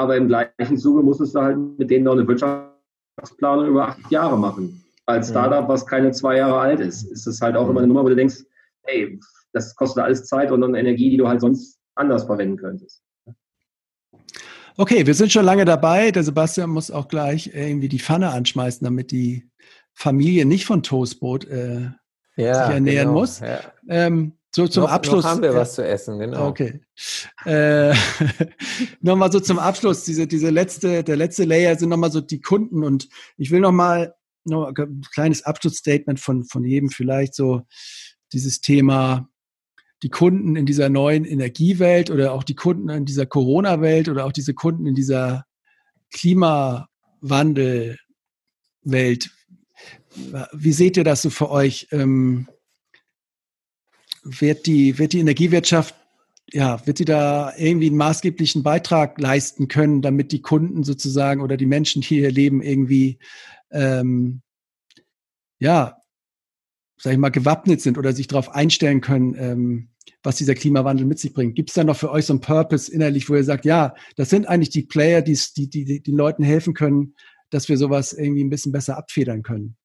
Aber im gleichen Zuge musstest du halt mit denen noch eine Wirtschaftsplanung über acht Jahre machen. Als Startup, was keine zwei Jahre alt ist, ist es halt auch immer eine Nummer, wo du denkst, hey, das kostet alles Zeit und dann Energie, die du halt sonst anders verwenden könntest. Okay, wir sind schon lange dabei. Der Sebastian muss auch gleich irgendwie die Pfanne anschmeißen, damit die Familie nicht von Toastbrot äh, ja, sich ernähren genau, muss. Ja. Ähm, so zum noch, Abschluss. Noch haben wir was zu essen, genau. Okay. Äh, nochmal so zum Abschluss, diese, diese letzte, der letzte Layer sind nochmal so die Kunden und ich will nochmal noch ein kleines Abschlussstatement von, von jedem vielleicht so dieses Thema die Kunden in dieser neuen Energiewelt oder auch die Kunden in dieser Corona-Welt oder auch diese Kunden in dieser Klimawandel-Welt. Wie seht ihr das so für euch? Ähm, wird die, wird die Energiewirtschaft, ja, wird sie da irgendwie einen maßgeblichen Beitrag leisten können, damit die Kunden sozusagen oder die Menschen, die hier leben, irgendwie, ähm, ja, sag ich mal, gewappnet sind oder sich darauf einstellen können, ähm, was dieser Klimawandel mit sich bringt. Gibt es da noch für euch so einen Purpose innerlich, wo ihr sagt, ja, das sind eigentlich die Player, die, die, die den Leuten helfen können, dass wir sowas irgendwie ein bisschen besser abfedern können?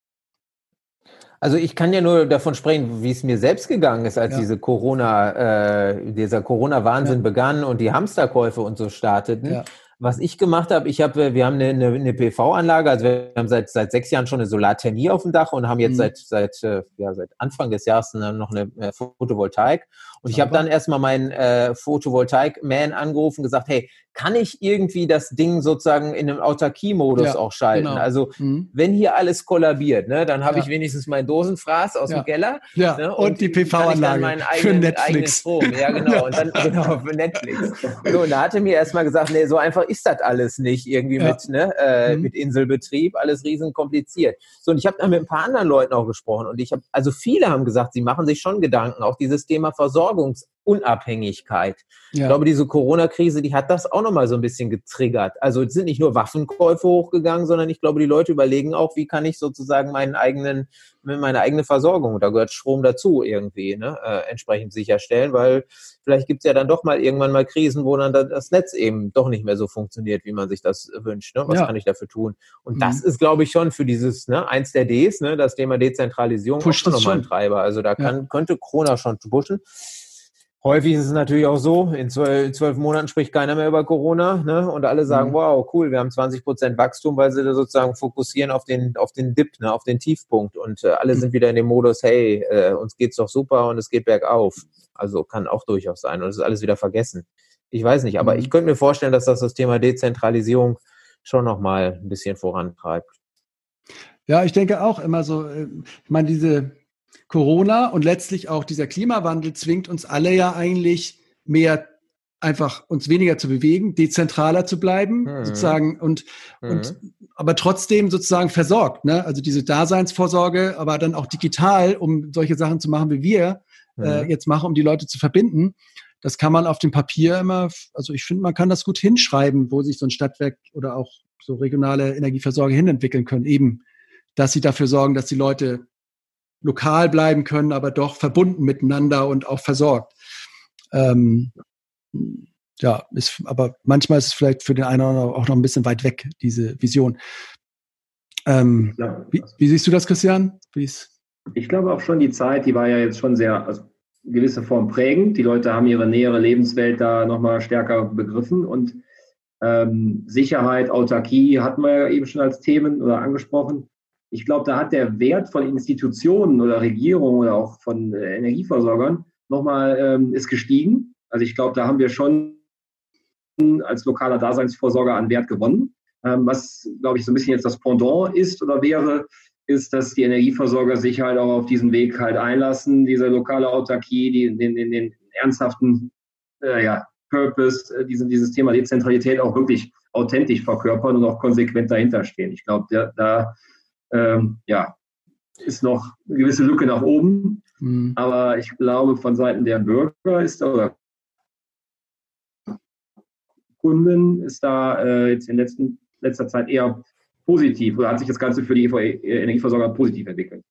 Also ich kann ja nur davon sprechen, wie es mir selbst gegangen ist, als ja. diese Corona, äh, dieser Corona-Wahnsinn ja. begann und die Hamsterkäufe und so starteten. Ja. Was ich gemacht habe, ich habe, wir haben eine, eine, PV-Anlage, also wir haben seit seit sechs Jahren schon eine Solarthermie auf dem Dach und haben jetzt mhm. seit seit äh, ja seit Anfang des Jahres noch eine äh, Photovoltaik. Und ich habe dann erstmal meinen äh, Photovoltaik-Man angerufen und gesagt, hey, kann ich irgendwie das Ding sozusagen in einem Autarkie-Modus ja, auch schalten? Genau. Also mhm. wenn hier alles kollabiert, ne, dann habe ja. ich wenigstens meinen Dosenfraß aus ja. dem Keller. Ne, und, und, die PV-Anlage für Netflix. Strom. Ja, genau. Und dann genau für Netflix. So, und da hatte mir erstmal gesagt, nee, so einfach ist das alles nicht irgendwie mit, ne, äh, mhm. mit Inselbetrieb, alles riesen kompliziert. So, und ich habe dann mit ein paar anderen Leuten auch gesprochen und ich habe, also viele haben gesagt, sie machen sich schon Gedanken, auch dieses Thema Versorgungs Unabhängigkeit. Ja. Ich glaube, diese Corona-Krise, die hat das auch nochmal so ein bisschen getriggert. Also es sind nicht nur Waffenkäufe hochgegangen, sondern ich glaube, die Leute überlegen auch, wie kann ich sozusagen meinen eigenen, meine eigene Versorgung, da gehört Strom dazu irgendwie, ne, äh, entsprechend sicherstellen, weil vielleicht gibt es ja dann doch mal irgendwann mal Krisen, wo dann das Netz eben doch nicht mehr so funktioniert, wie man sich das wünscht. Ne? Was ja. kann ich dafür tun? Und mhm. das ist, glaube ich, schon für dieses, ne, eins der Ds, ne, das Thema Dezentralisierung, Pusht auch schon nochmal ein Treiber. Also da kann, ja. könnte Corona schon pushen. Häufig ist es natürlich auch so, in zwölf, zwölf Monaten spricht keiner mehr über Corona ne? und alle sagen, mhm. wow, cool, wir haben 20 Prozent Wachstum, weil sie da sozusagen fokussieren auf den, auf den Dip, ne? auf den Tiefpunkt und äh, alle mhm. sind wieder in dem Modus, hey, äh, uns geht's doch super und es geht bergauf. Also kann auch durchaus sein und es ist alles wieder vergessen. Ich weiß nicht, aber mhm. ich könnte mir vorstellen, dass das das Thema Dezentralisierung schon nochmal ein bisschen vorantreibt. Ja, ich denke auch immer so, äh, ich meine, diese Corona und letztlich auch dieser Klimawandel zwingt uns alle ja eigentlich mehr einfach uns weniger zu bewegen, dezentraler zu bleiben, mhm. sozusagen und, mhm. und aber trotzdem sozusagen versorgt, ne? Also diese Daseinsvorsorge, aber dann auch digital, um solche Sachen zu machen, wie wir mhm. äh, jetzt machen, um die Leute zu verbinden. Das kann man auf dem Papier immer, also ich finde, man kann das gut hinschreiben, wo sich so ein Stadtwerk oder auch so regionale Energieversorger hinentwickeln können, eben, dass sie dafür sorgen, dass die Leute lokal bleiben können, aber doch verbunden miteinander und auch versorgt. Ähm, ja, ist, aber manchmal ist es vielleicht für den einen oder anderen auch noch ein bisschen weit weg, diese Vision. Ähm, ja, wie, wie, siehst du das, Christian? ich glaube auch schon, die Zeit, die war ja jetzt schon sehr, also gewisse Form prägend. Die Leute haben ihre nähere Lebenswelt da nochmal stärker begriffen und ähm, Sicherheit, Autarkie hatten wir ja eben schon als Themen oder angesprochen ich glaube, da hat der Wert von Institutionen oder Regierungen oder auch von äh, Energieversorgern nochmal ähm, ist gestiegen. Also ich glaube, da haben wir schon als lokaler Daseinsvorsorger an Wert gewonnen. Ähm, was, glaube ich, so ein bisschen jetzt das Pendant ist oder wäre, ist, dass die Energieversorger sich halt auch auf diesen Weg halt einlassen, diese lokale Autarkie, die, den, den, den ernsthaften äh, ja, Purpose, äh, diese, dieses Thema Dezentralität auch wirklich authentisch verkörpern und auch konsequent dahinter stehen. Ich glaube, da, da ähm, ja, ist noch eine gewisse Lücke nach oben. Mhm. Aber ich glaube, von Seiten der Bürger ist da, oder Kunden ist da äh, jetzt in letzten, letzter Zeit eher positiv oder hat sich das Ganze für die Energieversorger positiv entwickelt.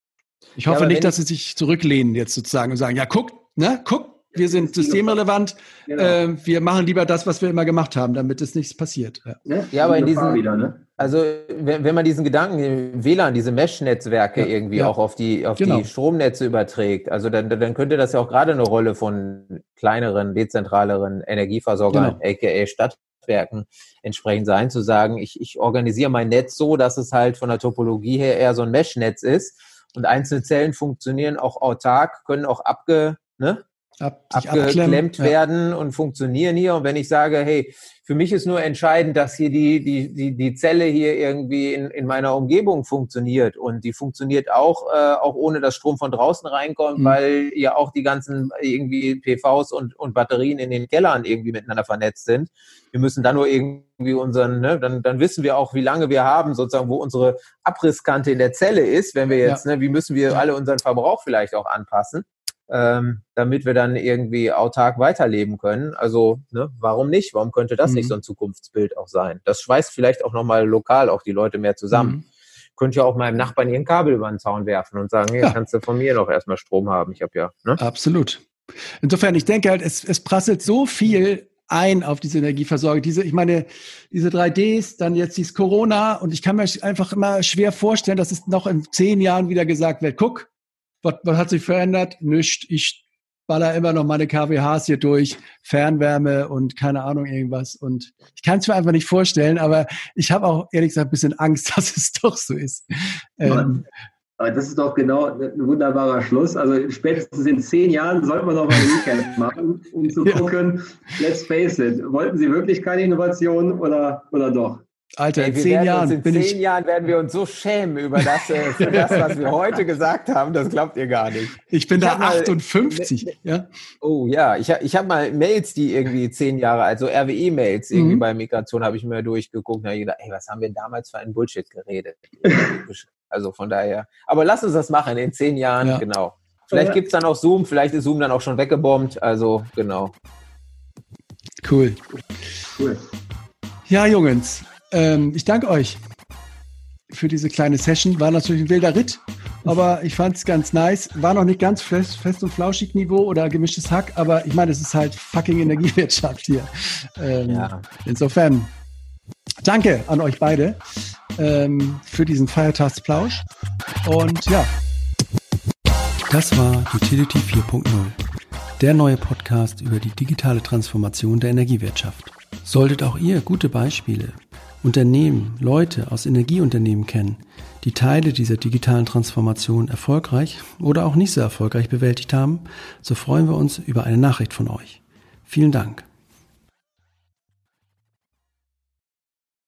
Ich hoffe ja, nicht, dass sie sich zurücklehnen jetzt sozusagen und sagen, ja, guck, ne, guck, wir sind systemrelevant, genau. äh, wir machen lieber das, was wir immer gemacht haben, damit es nichts passiert. Ja, ja aber in diesem, wieder, ne? also wenn, wenn, man diesen Gedanken, WLAN, diese Mesh-Netzwerke ja, irgendwie ja. auch auf die, auf genau. die Stromnetze überträgt, also dann, dann könnte das ja auch gerade eine Rolle von kleineren, dezentraleren Energieversorgern, genau. aka Stadtwerken, entsprechend sein, zu sagen, ich, ich organisiere mein Netz so, dass es halt von der Topologie her eher so ein Mesh-Netz ist und einzelne Zellen funktionieren auch autark, können auch abge, ne, Ab, abgeklemmt werden ja. und funktionieren hier. Und wenn ich sage, hey, für mich ist nur entscheidend, dass hier die, die, die, die Zelle hier irgendwie in, in meiner Umgebung funktioniert. Und die funktioniert auch, äh, auch ohne dass Strom von draußen reinkommt, mhm. weil ja auch die ganzen irgendwie PVs und, und Batterien in den Kellern irgendwie miteinander vernetzt sind. Wir müssen dann nur irgendwie unseren, ne, dann, dann wissen wir auch, wie lange wir haben, sozusagen, wo unsere Abrisskante in der Zelle ist, wenn wir jetzt, ja. ne, wie müssen wir alle unseren Verbrauch vielleicht auch anpassen ähm, damit wir dann irgendwie autark weiterleben können. Also, ne, warum nicht? Warum könnte das mhm. nicht so ein Zukunftsbild auch sein? Das schweißt vielleicht auch nochmal lokal auch die Leute mehr zusammen. Mhm. Könnte ja auch meinem Nachbarn ihren Kabel über den Zaun werfen und sagen, hier ja. kannst du von mir noch erstmal Strom haben. Ich habe ja. Ne? Absolut. Insofern, ich denke halt, es, es prasselt so viel ein auf diese Energieversorgung. Diese, ich meine, diese 3Ds, dann jetzt dieses Corona und ich kann mir einfach immer schwer vorstellen, dass es noch in zehn Jahren wieder gesagt wird, guck, was, was hat sich verändert? Nichts. Ich baller immer noch meine KWHs hier durch, Fernwärme und keine Ahnung irgendwas. Und ich kann es mir einfach nicht vorstellen, aber ich habe auch ehrlich gesagt ein bisschen Angst, dass es doch so ist. Ähm, aber das ist doch genau ein wunderbarer Schluss. Also spätestens in zehn Jahren sollte man noch mal ein Weekend machen, um zu gucken, ja. let's face it, wollten Sie wirklich keine Innovation oder, oder doch? Alter, in zehn Jahren. in bin zehn ich Jahren werden wir uns so schämen über das, äh, für das, was wir heute gesagt haben. Das glaubt ihr gar nicht. Ich bin ich da 58. Mal, ja. Oh ja, ich, ich habe mal Mails, die irgendwie zehn Jahre, also RWE-Mails irgendwie mhm. bei Migration habe ich mir durchgeguckt und habe gedacht, ey, was haben wir damals für einen Bullshit geredet? also von daher. Aber lass uns das machen in zehn Jahren, ja. genau. Vielleicht gibt es dann auch Zoom, vielleicht ist Zoom dann auch schon weggebombt. Also genau. Cool. Cool. Ja, Jungs, ähm, ich danke euch für diese kleine Session. War natürlich ein wilder Ritt, aber ich fand es ganz nice. War noch nicht ganz fest, fest und flauschig Niveau oder gemischtes Hack, aber ich meine, es ist halt fucking Energiewirtschaft hier. Ähm, ja. Insofern danke an euch beide ähm, für diesen Feiertagsplausch. Und ja. Das war Utility 4.0, der neue Podcast über die digitale Transformation der Energiewirtschaft. Solltet auch ihr gute Beispiele Unternehmen, Leute aus Energieunternehmen kennen, die Teile dieser digitalen Transformation erfolgreich oder auch nicht so erfolgreich bewältigt haben, so freuen wir uns über eine Nachricht von euch. Vielen Dank.